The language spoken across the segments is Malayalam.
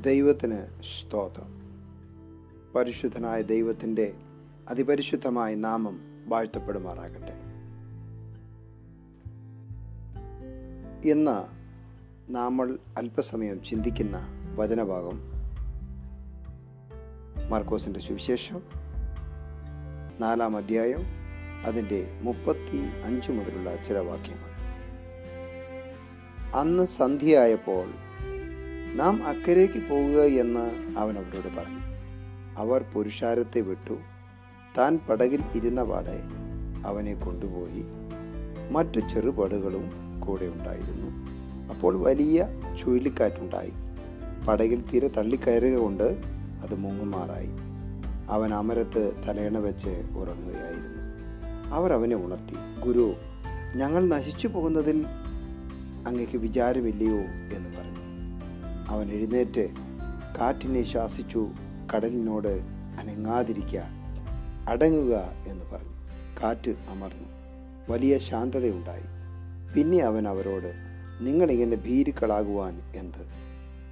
ദൈവത്തിന് സ്തോത്രം. പരിശുദ്ധനായ ദൈവത്തിന്റെ അതിപരിശുദ്ധമായ നാമം വാഴ്ത്തപ്പെടുമാറാകട്ടെ. ഇന്ന് നമ്മൾ അല്പസമയം ചിന്തിക്കുന്ന വചനഭാഗം മാർക്കോസിന്റെ സുവിശേഷം നാലാം അധ്യായം അതിന്റെ മുപ്പത്തി അഞ്ച് മുതലുള്ള ചില വാക്യങ്ങൾ. അന്ന് സന്ധ്യയായപ്പോൾ നാം അക്കരയ്ക്ക് പോകുക എന്ന് അവൻ അവരോട് പറഞ്ഞു. അവർ പുരുഷാരത്തെ വിട്ടു. താൻ പടകിൽ ഇരുന്ന പാടെ അവനെ കൊണ്ടുപോയി മറ്റു ചെറുപടകളും കൂടെ ഉണ്ടായിരുന്നു. അപ്പോൾ വലിയ ചുഴലിക്കാറ്റുണ്ടായി. പടകിൽ തീരെ തള്ളിക്കയറുക കൊണ്ട് അത് മുങ്ങുമാറായി. അവൻ അമരത്ത് തലയണ വെച്ച് ഉറങ്ങുകയായിരുന്നു. അവർ അവനെ ഉണർത്തി ഗുരു ഞങ്ങൾ നശിച്ചു പോകുന്നതിൽ അങ്ങക്ക് വിചാരമില്ലയോ? എന്ന് പറഞ്ഞു. അവൻ എഴുന്നേറ്റ് കാറ്റിനെ ശാസിച്ചു കടലിനോട് അനങ്ങാതിരിക്കുക അടങ്ങുക എന്ന് പറഞ്ഞു. കാറ്റ് അമർന്നു. വലിയ ശാന്തതയുണ്ടായി. പിന്നെ അവൻ അവരോട് നിങ്ങളിങ്ങനെ ഭീരുക്കളാകുവാൻ എന്ത്?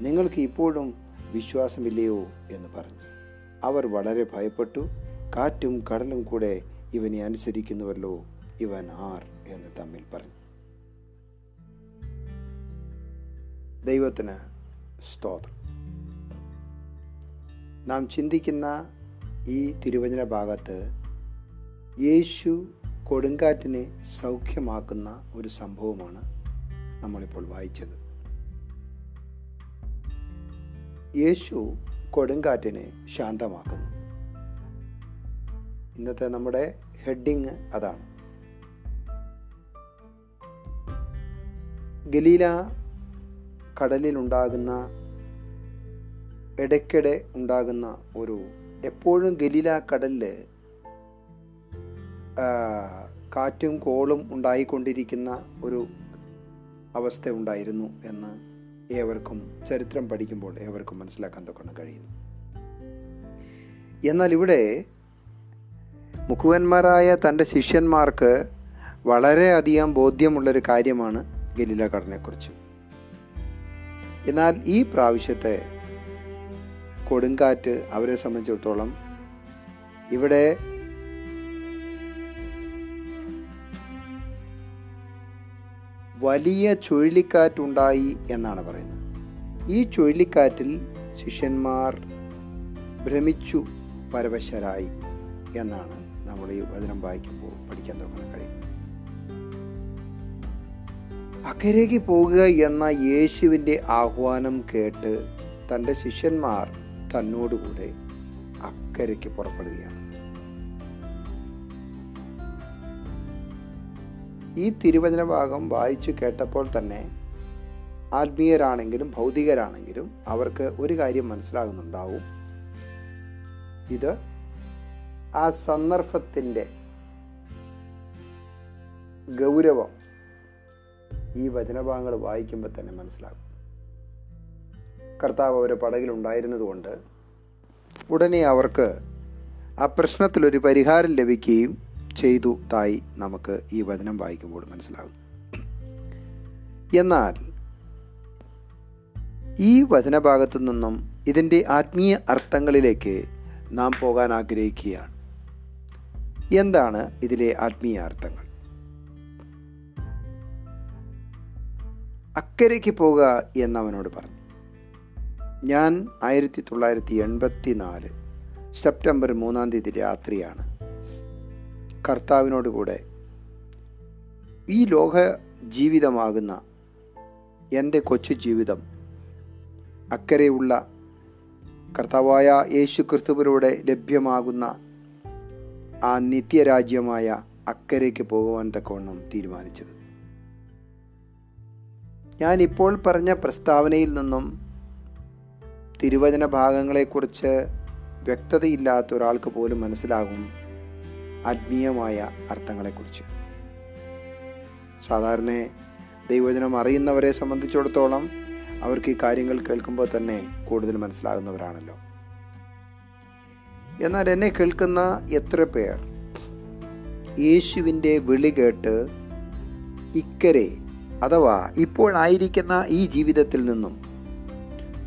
നിങ്ങൾക്ക് ഇപ്പോഴും വിശ്വാസമില്ലയോ? എന്ന് പറഞ്ഞു. അവർ വളരെ ഭയപ്പെട്ടു. കാറ്റും കടലും കൂടെ ഇവനെ അനുസരിക്കുന്നുവല്ലോ ഇവൻ ആർ എന്ന് തമ്മിൽ പറഞ്ഞു. ദൈവത്തിന് സ്തോത്രം. നാം ചിന്തിക്കുന്ന ഈ തിരുവചന ഭാഗത്ത് യേശു കൊടുങ്കാറ്റിനെ സൗഖ്യമാക്കുന്ന ഒരു സംഭവമാണ് നമ്മളിപ്പോൾ വായിച്ചത്. യേശു കൊടുങ്കാറ്റിനെ ശാന്തമാക്കുന്നു. ഇന്നത്തെ നമ്മുടെ ഹെഡിങ് അതാണ്. ഗലീല കടലിൽ ഉണ്ടാകുന്ന ഇടയ്ക്കിടെ ഉണ്ടാകുന്ന ഒരു എപ്പോഴും ഗലീല കടലിൽ കാറ്റും കോളും ഉണ്ടായിക്കൊണ്ടിരിക്കുന്ന ഒരു അവസ്ഥ ഉണ്ടായിരുന്നു എന്ന് ഏവർക്കും ചരിത്രം പഠിക്കുമ്പോൾ ഏവർക്കും മനസ്സിലാക്കാൻ തൊക്കണം കഴിയുന്നു. എന്നാൽ ഇവിടെ മുഖുവന്മാരായ തന്റെ ശിഷ്യന്മാർക്ക് വളരെയധികം ബോധ്യമുള്ളൊരു കാര്യമാണ് ഗലീല കടലിനെക്കുറിച്ച്. എന്നാൽ ഈ പ്രാവശ്യത്തെ കൊടുങ്കാറ്റ് അവരെ സംബന്ധിച്ചിടത്തോളം ഇവിടെ വലിയ ചുഴലിക്കാറ്റുണ്ടായി എന്നാണ് പറയുന്നത്. ഈ ചുഴലിക്കാറ്റിൽ ശിഷ്യന്മാർ ഭ്രമിച്ചു പരവശരായി എന്നാണ് നമ്മൾ ഈ വചനം വായിക്കുമ്പോൾ പഠിക്കാൻ തുടങ്ങാൻ അക്കരയ്ക്ക് പോകുക എന്ന യേശുവിന്റെ ആഹ്വാനം കേട്ട് തന്റെ ശിഷ്യന്മാർ തന്നോടുകൂടെ അക്കരയ്ക്ക് പുറപ്പെടുകയാണ്. ഈ തിരുവചന ഭാഗം വായിച്ചു കേട്ടപ്പോൾ തന്നെ ആത്മീയരാണെങ്കിലും ഭൗതികരാണെങ്കിലും അവർക്ക് ഒരു കാര്യം മനസ്സിലാകുന്നുണ്ടാവും. ഇത് ആ സന്ദർഭത്തിന്റെ ഗൗരവം ഈ വചനഭാഗങ്ങൾ വായിക്കുമ്പോൾ തന്നെ മനസ്സിലാകും. കർത്താവ് അവരെ പടകിലുണ്ടായിരുന്നതുകൊണ്ട് ഉടനെ അവർക്ക് ആ പ്രശ്നത്തിലൊരു പരിഹാരം ലഭിക്കുകയും ചെയ്തു തായി നമുക്ക് ഈ വചനം വായിക്കുമ്പോൾ മനസ്സിലാകും. എന്നാൽ ഈ വചനഭാഗത്തു നിന്നും ഇതിന്റെ ആത്മീയ അർത്ഥങ്ങളിലേക്ക് നാം പോകാൻ ആഗ്രഹിക്കുകയാണ്. എന്താണ് ഇതിലെ ആത്മീയ അർത്ഥങ്ങൾ? അക്കരയ്ക്ക് പോകുക എന്നവനോട് പറഞ്ഞു. ഞാൻ ആയിരത്തി തൊള്ളായിരത്തി എൺപത്തി നാല് സെപ്റ്റംബർ മൂന്നാം തീയതി രാത്രിയാണ്. കർത്താവിനോട് കൂടെ ഈ ലോക ജീവിതമാകുന്ന എന്റെ കൊച്ചു ജീവിതം അക്കരെയുള്ള കർത്താവായ യേശു ക്രിസ്തുവിലൂടെ ലഭ്യമാകുന്ന ആ നിത്യരാജ്യമായ അക്കരയ്ക്ക് പോകുവാൻ തക്കവണ്ണം തീരുമാനിച്ചത്. ഞാൻ ഇപ്പോൾ പറഞ്ഞ പ്രസ്താവനയിൽ നിന്നും തിരുവചന ഭാഗങ്ങളെക്കുറിച്ച് വ്യക്തതയില്ലാത്ത ഒരാൾക്ക് പോലും മനസ്സിലാകും ആത്മീയമായ അർത്ഥങ്ങളെക്കുറിച്ച്. സാധാരണ ദൈവചനം അറിയുന്നവരെ സംബന്ധിച്ചിടത്തോളം അവർക്ക് ഈ കാര്യങ്ങൾ കേൾക്കുമ്പോൾ തന്നെ കൂടുതൽ മനസ്സിലാകുന്നവരാണല്ലോ. എന്നാൽ എന്നെ കേൾക്കുന്ന എത്ര പേർ യേശുവിന്റെ വിളി കേട്ട് ഇക്കരെ അഥവാ ഇപ്പോഴായിരിക്കുന്ന ഈ ജീവിതത്തിൽ നിന്നും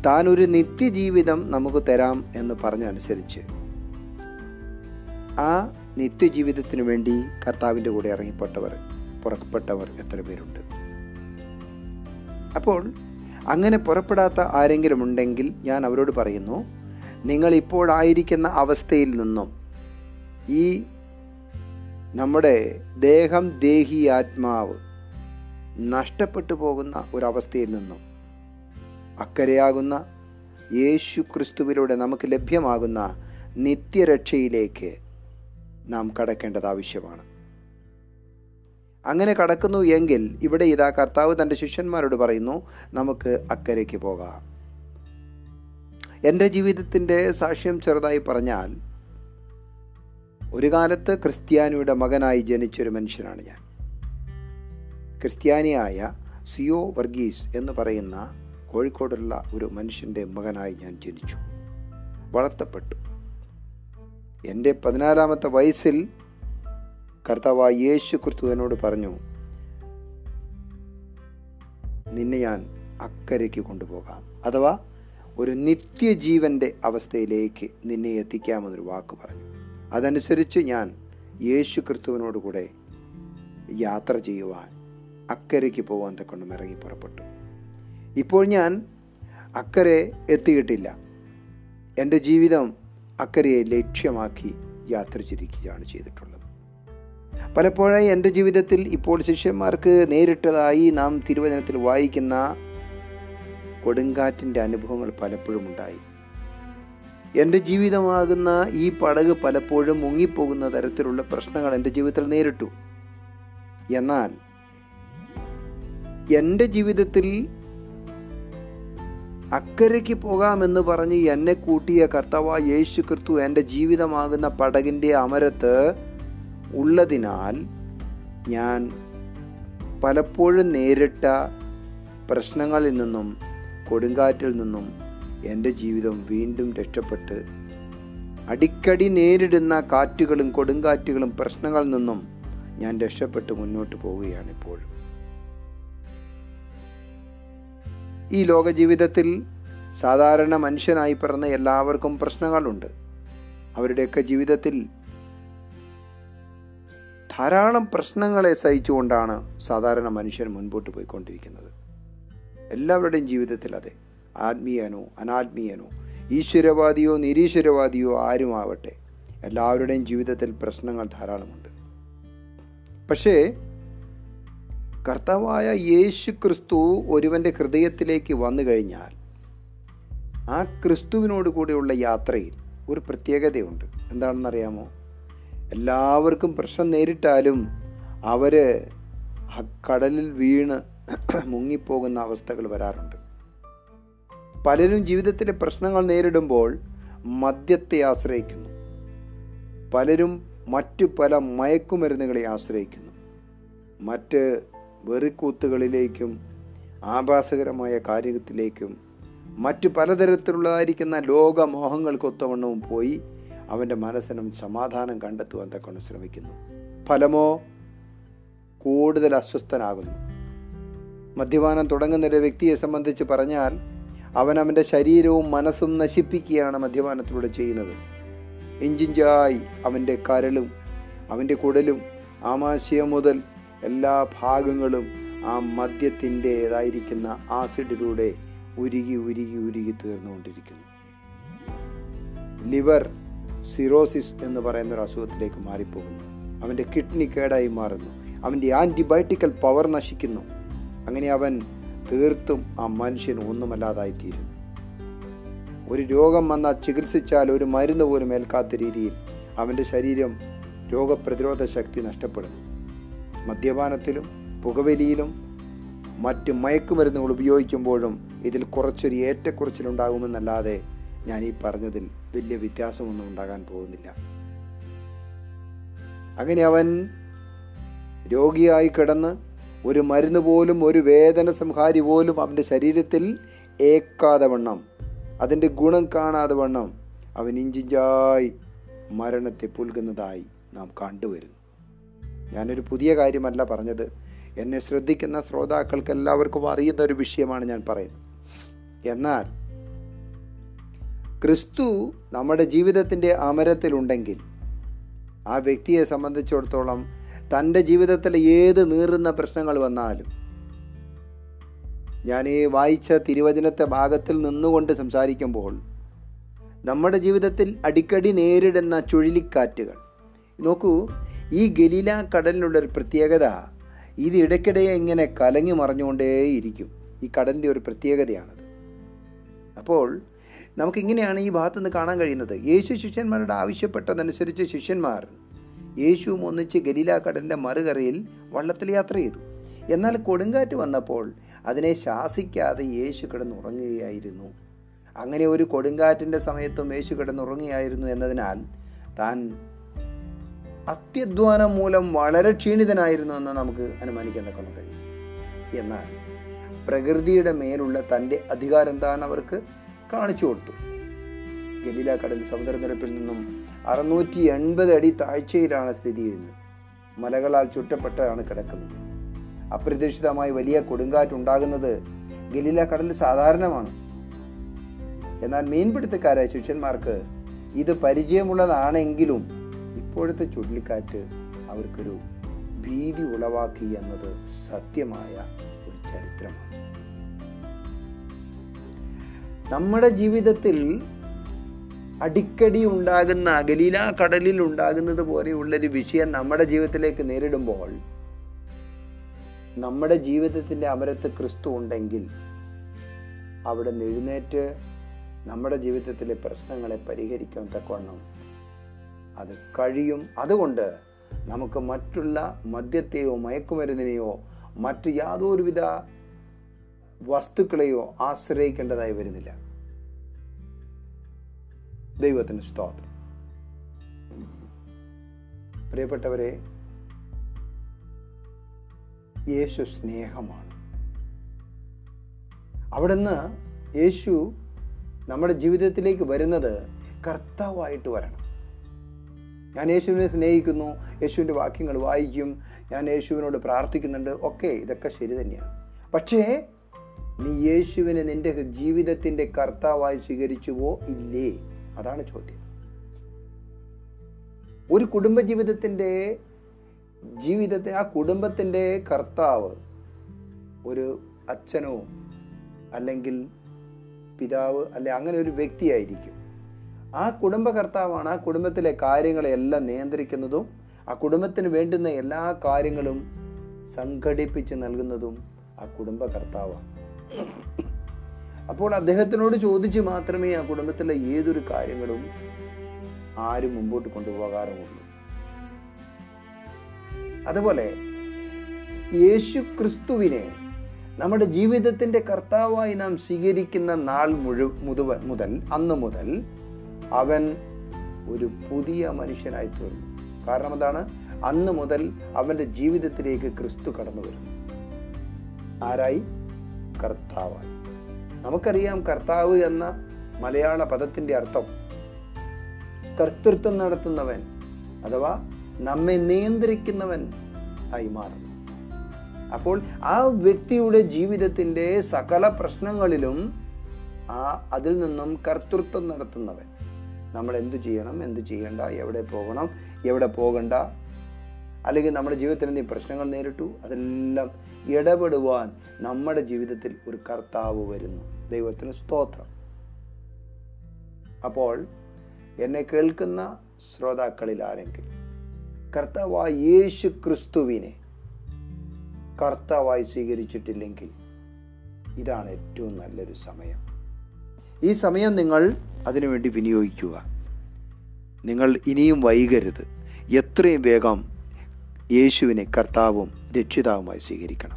താൻ ഒരു നിത്യജീവിതം നമുക്ക് തരാം എന്ന് പറഞ്ഞനുസരിച്ച് ആ നിത്യജീവിതത്തിന് വേണ്ടി കർത്താവിന്റെ കൂടെ ഇറങ്ങിപ്പെട്ടവർ പുറപ്പെട്ടവർ എത്ര പേരുണ്ട്? അപ്പോൾ അങ്ങനെ പുറപ്പെടാത്ത ആരെങ്കിലും ഉണ്ടെങ്കിൽ ഞാൻ അവരോട് പറയുന്നു നിങ്ങൾ ഇപ്പോഴായിരിക്കുന്ന അവസ്ഥയിൽ നിന്നും ഈ നമ്മുടെ ദേഹം ദേഹി ആത്മാവ് നഷ്ടപ്പെട്ടു പോകുന്ന ഒരവസ്ഥയിൽ നിന്നും അക്കരയാകുന്ന യേശു ക്രിസ്തുവിലൂടെ നമുക്ക് ലഭ്യമാകുന്ന നിത്യരക്ഷയിലേക്ക് നാം കടക്കേണ്ടത് ആവശ്യമാണ്. അങ്ങനെ കടക്കുന്നു എങ്കിൽ ഇവിടെ ഇതാ കർത്താവ് തന്റെ ശിഷ്യന്മാരോട് പറയുന്നു നമുക്ക് അക്കരയ്ക്ക് പോകാം. എന്റെ ജീവിതത്തിന്റെ സാക്ഷ്യം ചെറുതായി പറഞ്ഞാൽ ഒരു കാലത്ത് ക്രിസ്ത്യാനിയുടെ മകനായി ജനിച്ചൊരു മനുഷ്യനാണ് ഞാൻ. ക്രിസ്ത്യാനിയായ സിയോ വർഗീസ് എന്ന് പറയുന്ന കോഴിക്കോടുള്ള ഒരു മനുഷ്യന്റെ മകനായി ഞാൻ ജനിച്ചു. വളർത്തപ്പെട്ടു. എന്റെ പതിനാലാമത്തെ വയസ്സിൽ കർത്താവായ യേശു കുർത്തുവിനോട് പറഞ്ഞു നിന്നെ ഞാൻ അക്കരയ്ക്ക് കൊണ്ടുപോകാം. അഥവാ ഒരു നിത്യജീവന്റെ അവസ്ഥയിലേക്ക് നിന്നെ എത്തിക്കാമെന്നൊരു വാക്ക് പറഞ്ഞു. അതനുസരിച്ച് ഞാൻ യേശു ക്രിസ്തുവിനോട് കൂടെ യാത്ര ചെയ്യുവാൻ അക്കരയ്ക്ക് പോകാൻ തക്കൊണ്ടും ഇറങ്ങി പുറപ്പെട്ടു. ഇപ്പോൾ ഞാൻ അക്കരെ എത്തിയിട്ടില്ല. എന്റെ ജീവിതം അക്കരയെ ലക്ഷ്യമാക്കി യാത്ര ചിരിക്കുകയാണ് ചെയ്തിട്ടുള്ളത്. പലപ്പോഴായി എന്റെ ജീവിതത്തിൽ ഇപ്പോൾ ശിഷ്യന്മാർക്ക് നേരിട്ടതായി നാം തിരുവചനത്തിൽ വായിക്കുന്ന കൊടുങ്കാറ്റിന്റെ അനുഭവങ്ങൾ പലപ്പോഴും ഉണ്ടായി. എന്റെ ജീവിതമാകുന്ന ഈ പടക് പലപ്പോഴും മുങ്ങിപ്പോകുന്ന തരത്തിലുള്ള പ്രശ്നങ്ങൾ എന്റെ ജീവിതത്തിൽ നേരിട്ടു. എന്നാൽ എന്റെ ജീവിതത്തിൽ അക്കരയ്ക്ക് പോകാമെന്ന് പറഞ്ഞ് എന്നെ കൂട്ടിയ കർത്താവ് യേശു ക്രിസ്തു എന്റെ ജീവിതമാകുന്ന പടകിന്റെ അമരത്ത് ഉള്ളതിനാൽ ഞാൻ പലപ്പോഴും നേരിട്ട പ്രശ്നങ്ങളിൽ നിന്നും കൊടുങ്കാറ്റിൽ നിന്നും എന്റെ ജീവിതം വീണ്ടും രക്ഷപ്പെട്ട് അടിക്കടി നേരിടുന്ന കാറ്റുകളും കൊടുങ്കാറ്റുകളും പ്രശ്നങ്ങളിൽ നിന്നും ഞാൻ രക്ഷപ്പെട്ട് മുന്നോട്ട് പോവുകയാണ് ഇപ്പോഴും. ഈ ലോക ജീവിതത്തിൽ സാധാരണ മനുഷ്യനായി പിറന്ന എല്ലാവർക്കും പ്രശ്നങ്ങളുണ്ട്. അവരുടെയൊക്കെ ജീവിതത്തിൽ ധാരാളം പ്രശ്നങ്ങളെ സഹിച്ചുകൊണ്ടാണ് സാധാരണ മനുഷ്യൻ മുൻപോട്ട് പോയിക്കൊണ്ടിരിക്കുന്നത്. എല്ലാവരുടെയും ജീവിതത്തിൽ അതെ. ആത്മീയനോ അനാത്മീയനോ ഈശ്വരവാദിയോ നിരീശ്വരവാദിയോ ആരുമാവട്ടെ എല്ലാവരുടെയും ജീവിതത്തിൽ പ്രശ്നങ്ങൾ ധാരാളമുണ്ട്. പക്ഷേ കർത്താവായ യേശു ക്രിസ്തു ഒരുവന്റെ ഹൃദയത്തിലേക്ക് വന്നു കഴിഞ്ഞാൽ ആ ക്രിസ്തുവിനോട് കൂടെയുള്ള യാത്രയിൽ ഒരു പ്രത്യേകതയുണ്ട്. എന്താണെന്നറിയാമോ? എല്ലാവർക്കും പ്രശ്നം നേരിട്ടാലും അവർ ആ കടലിൽ വീണ് മുങ്ങിപ്പോകുന്ന അവസ്ഥകൾ വരാറുണ്ട്. പലരും ജീവിതത്തിലെ പ്രശ്നങ്ങൾ നേരിടുമ്പോൾ മദ്യത്തെ ആശ്രയിക്കുന്നു. പലരും മറ്റു പല മയക്കുമരുന്നുകളെ ആശ്രയിക്കുന്നു. മറ്റ് വെറിക്കൂത്തുകളിലേക്കും ആഭാസകരമായ കാര്യത്തിലേക്കും മറ്റു പലതരത്തിലുള്ളതായിരിക്കുന്ന ലോകമോഹങ്ങൾക്കൊത്തവണ്ണവും പോയി അവന്റെ മനസ്സിനും സമാധാനം കണ്ടെത്തുവാൻ തക്കൊണ്ട് ശ്രമിക്കുന്നു. ഫലമോ? കൂടുതൽ അസ്വസ്ഥനാകുന്നു. മദ്യപാനം തുടങ്ങുന്ന ഒരു വ്യക്തിയെ സംബന്ധിച്ച് പറഞ്ഞാൽ അവൻ അവന്റെ ശരീരവും മനസ്സും നശിപ്പിക്കുകയാണ് മദ്യപാനത്തിലൂടെ ചെയ്യുന്നത്. ഇഞ്ചിഞ്ചായി അവന്റെ കരളും അവന്റെ കുടലും ആമാശയം മുതൽ എല്ലാ ഭാഗങ്ങളും ആ മദ്യത്തിന്റെതായിരിക്കുന്ന ആസിഡിലൂടെ ഉരുകി ഉരുകി ഉരുകി തീർന്നുകൊണ്ടിരിക്കുന്നു. ലിവർ സിറോസിസ് എന്ന് പറയുന്ന ഒരു അസുഖത്തിലേക്ക് മാറിപ്പോകുന്നു. അവന്റെ കിഡ്നി കേടായി മാറുന്നു. അവന്റെ ആന്റിബയോട്ടിക്കൽ പവർ നശിക്കുന്നു. അങ്ങനെ അവൻ തീർത്തും ആ മനുഷ്യൻ ഒന്നുമല്ലാതായി തീരും ഒരു രോഗം വന്നാൽ ചികിത്സിച്ചാൽ ഒരു മരുന്ന് പോലും ഏൽക്കാത്ത രീതിയിൽ അവന്റെ ശരീരം രോഗപ്രതിരോധ ശക്തി നഷ്ടപ്പെടുന്നു. മദ്യപാനത്തിലും പുകവലിയിലും മറ്റ് മയക്കുമരുന്നുകൾ ഉപയോഗിക്കുമ്പോഴും ഇതിൽ കുറച്ചൊരു ഏറ്റക്കുറച്ചിലുണ്ടാകുമെന്നല്ലാതെ ഞാൻ ഈ പറഞ്ഞതിൽ വലിയ വ്യത്യാസമൊന്നും ഉണ്ടാകാൻ പോകുന്നില്ല. അങ്ങനെ അവൻ രോഗിയായി കിടന്ന് ഒരു മരുന്ന് പോലും ഒരു വേദന സംഹാരി പോലും അവന്റെ ശരീരത്തിൽ ഏക്കാതെ വണ്ണം അതിന്റെ ഗുണം കാണാതെ വണ്ണം അവൻ ഇഞ്ചിഞ്ചായി മരണത്തെ പുൽകുന്നതായി നാം കണ്ടുവരുന്നു. ഞാനൊരു പുതിയ കാര്യമല്ല പറഞ്ഞത്. എന്നെ ശ്രദ്ധിക്കുന്ന ശ്രോതാക്കൾക്ക് എല്ലാവർക്കും അറിയുന്ന ഒരു വിഷയമാണ് ഞാൻ പറയുന്നത്. എന്നാൽ ക്രിസ്തു നമ്മുടെ ജീവിതത്തിന്റെ അമരത്തിലുണ്ടെങ്കിൽ ആ വ്യക്തിയെ സംബന്ധിച്ചിടത്തോളം തന്റെ ജീവിതത്തിൽ ഏത് നീറുന്ന പ്രശ്നങ്ങൾ വന്നാലും ഞാൻ ഈ വായിച്ച തിരുവചനത്തെ ഭാഗത്തിൽ നിന്നുകൊണ്ട് സംസാരിക്കുമ്പോൾ നമ്മുടെ ജീവിതത്തിൽ അടിക്കടി നേരിടുന്ന ചുഴലിക്കാറ്റുകൾ. നോക്കൂ ഈ ഗലീല കടലിനുള്ളൊരു പ്രത്യേകത ഇത് ഇടയ്ക്കിടെ ഇങ്ങനെ കലങ്ങി മറിഞ്ഞുകൊണ്ടേയിരിക്കും. ഈ കടലിന്റെ ഒരു പ്രത്യേകതയാണത്. അപ്പോൾ നമുക്കിങ്ങനെയാണ് ഈ ഭാഗത്തു നിന്ന് കാണാൻ കഴിയുന്നത്. യേശു ശിഷ്യന്മാരുടെ ആവശ്യപ്പെട്ടതനുസരിച്ച് ശിഷ്യന്മാർ യേശുവും ഒന്നിച്ച് ഗലീല കടലിന്റെ മറുകരയിൽ വള്ളത്തിൽ യാത്ര ചെയ്തു. എന്നാൽ കൊടുങ്കാറ്റ് വന്നപ്പോൾ അതിനെ ശാസിക്കാതെ യേശു കിടന്നുറങ്ങുകയായിരുന്നു. അങ്ങനെ ഒരു കൊടുങ്കാറ്റിന്റെ സമയത്തും യേശു കിടന്നുറങ്ങുകയായിരുന്നു എന്നതിനാൽ താൻ അത്യധ്വാനം മൂലം വളരെ ക്ഷീണിതനായിരുന്നു എന്ന് നമുക്ക് അനുമാനിക്കാൻ തക്കണം കഴിയും. എന്നാൽ പ്രകൃതിയുടെ മേലുള്ള തന്റെ അധികാരം താൻ അവർക്ക് കാണിച്ചു കൊടുത്തു. ഗലീല കടൽ സമുദ്രനിരപ്പിൽ നിന്നും അറുന്നൂറ്റി എൺപത് അടി താഴ്ചയിലാണ് സ്ഥിതി ചെയ്യുന്നത്. മലകളാൽ ചുറ്റപ്പെട്ടാണ് കിടക്കുന്നത്. അപ്രതീക്ഷിതമായി വലിയ കൊടുങ്കാറ്റുണ്ടാകുന്നത് ഗലീല കടൽ സാധാരണമാണ്. എന്നാൽ മീൻപിടുത്തക്കാരായ ശിഷ്യന്മാർക്ക് ഇത് പരിചയമുള്ളതാണെങ്കിലും ഇപ്പോഴത്തെ ചുഴലിക്കാറ്റ് അവർക്കൊരു ഭീതി ഉളവാക്കി എന്നത് സത്യമായ ഒരു ചരിത്രമാണ്. നമ്മുടെ ജീവിതത്തിൽ അടിക്കടി ഉണ്ടാകുന്ന ഗലീല കടലിൽ ഉണ്ടാകുന്നത് പോലെയുള്ളൊരു വിഷയം നമ്മുടെ ജീവിതത്തിലേക്ക് നേരിടുമ്പോൾ നമ്മുടെ ജീവിതത്തിന്റെ അമരത്ത് ക്രിസ്തു ഉണ്ടെങ്കിൽ അവിടെ എഴുന്നേറ്റ് നമ്മുടെ ജീവിതത്തിലെ പ്രശ്നങ്ങളെ പരിഹരിക്കാൻ തക്കവണ്ണം അത് കഴിയും. അതുകൊണ്ട് നമുക്ക് മറ്റുള്ള മദ്യത്തെയോ മയക്കുമരുന്നിനെയോ മറ്റ് യാതൊരുവിധ വസ്തുക്കളെയോ ആശ്രയിക്കേണ്ടതായി വരുന്നില്ല. ദൈവത്തിന് സ്തോത്രം. പ്രിയപ്പെട്ടവരെ യേശു സ്നേഹമാണ്. അവിടുന്ന് യേശു നമ്മുടെ ജീവിതത്തിലേക്ക് വരുന്നത് കർത്താവായിട്ട് വരണം. ഞാൻ യേശുവിനെ സ്നേഹിക്കുന്നു യേശുവിന്റെ വാക്യങ്ങൾ വായിക്കും ഞാൻ യേശുവിനോട് പ്രാർത്ഥിക്കുന്നുണ്ട്. ഒക്കെ ഇതൊക്കെ ശരി തന്നെയാണ്. പക്ഷേ നീ യേശുവിനെ നിന്റെ ജീവിതത്തിന്റെ കർത്താവായി സ്വീകരിച്ചുവോ ഇല്ലേ? അതാണ് ചോദ്യം. ഒരു കുടുംബജീവിതത്തിന്റെ ജീവിതത്തിൽ ആ കുടുംബത്തിന്റെ കർത്താവ് ഒരു അച്ഛനോ അല്ലെങ്കിൽ പിതാവ് അല്ലെ അങ്ങനെ ഒരു വ്യക്തിയായിരിക്കും. ആ കുടുംബകർത്താവാണ് ആ കുടുംബത്തിലെ കാര്യങ്ങളെല്ലാം നിയന്ത്രിക്കുന്നതും ആ കുടുംബത്തിന് വേണ്ടുന്ന എല്ലാ കാര്യങ്ങളും സംഘടിപ്പിച്ച് നൽകുന്നതും ആ കുടുംബകർത്താവാണ്. അപ്പോൾ അദ്ദേഹത്തിനോട് ചോദിച്ച് മാത്രമേ ആ കുടുംബത്തിലെ ഏതൊരു കാര്യങ്ങളും ആരും മുമ്പോട്ട് കൊണ്ടുപോകാറുമുള്ളൂ അതുപോലെ യേശു ക്രിസ്തുവിനെ നമ്മുടെ ജീവിതത്തിന്റെ കർത്താവായി നാം സ്വീകരിക്കുന്ന നാൾ മുഴു മുതൽ അന്ന് മുതൽ അവൻ ഒരു പുതിയ മനുഷ്യനായി തീർന്നു. കാരണം അതാണ് അന്ന് മുതൽ അവന്റെ ജീവിതത്തിലേക്ക് ക്രിസ്തു കടന്നു വരുന്നു. ആരായി? കർത്താവായി. നമുക്കറിയാം കർത്താവ് എന്ന മലയാള പദത്തിന്റെ അർത്ഥം കർത്തൃത്വം നടത്തുന്നവൻ അഥവാ നമ്മെ നിയന്ത്രിക്കുന്നവൻ ആയി മാറുന്നു. അപ്പോൾ ആ വ്യക്തിയുടെ ജീവിതത്തിന്റെ സകല പ്രശ്നങ്ങളിലും ആ അതിൽ നിന്നും കർത്തൃത്വം നടത്തുന്നവൻ നമ്മൾ എന്തു ചെയ്യണം എന്ത് ചെയ്യണ്ട എവിടെ പോകണം എവിടെ പോകണ്ട. അല്ലെങ്കിൽ നമ്മുടെ ജീവിതത്തിൽ എന്തെങ്കിലും പ്രശ്നങ്ങൾ നേരിട്ടു അതെല്ലാം ഇടപെടുവാൻ നമ്മുടെ ജീവിതത്തിൽ ഒരു കർത്താവ് വരുന്നു. ദൈവത്തിന് സ്തോത്രം. അപ്പോൾ എന്നെ കേൾക്കുന്ന ശ്രോതാക്കളിൽ ആരെങ്കിലും? കർത്താവായ യേശു ക്രിസ്തുവിനെ കർത്താവായി സ്വീകരിച്ചിട്ടില്ലെങ്കിൽ ഇതാണ് ഏറ്റവും നല്ലൊരു സമയം. ഈ സമയം നിങ്ങൾ അതിനുവേണ്ടി വിനിയോഗിക്കുക. നിങ്ങൾ ഇനിയും വൈകരുത്. എത്രയും വേഗം യേശുവിനെ കർത്താവും രക്ഷിതാവുമായി സ്വീകരിക്കണം.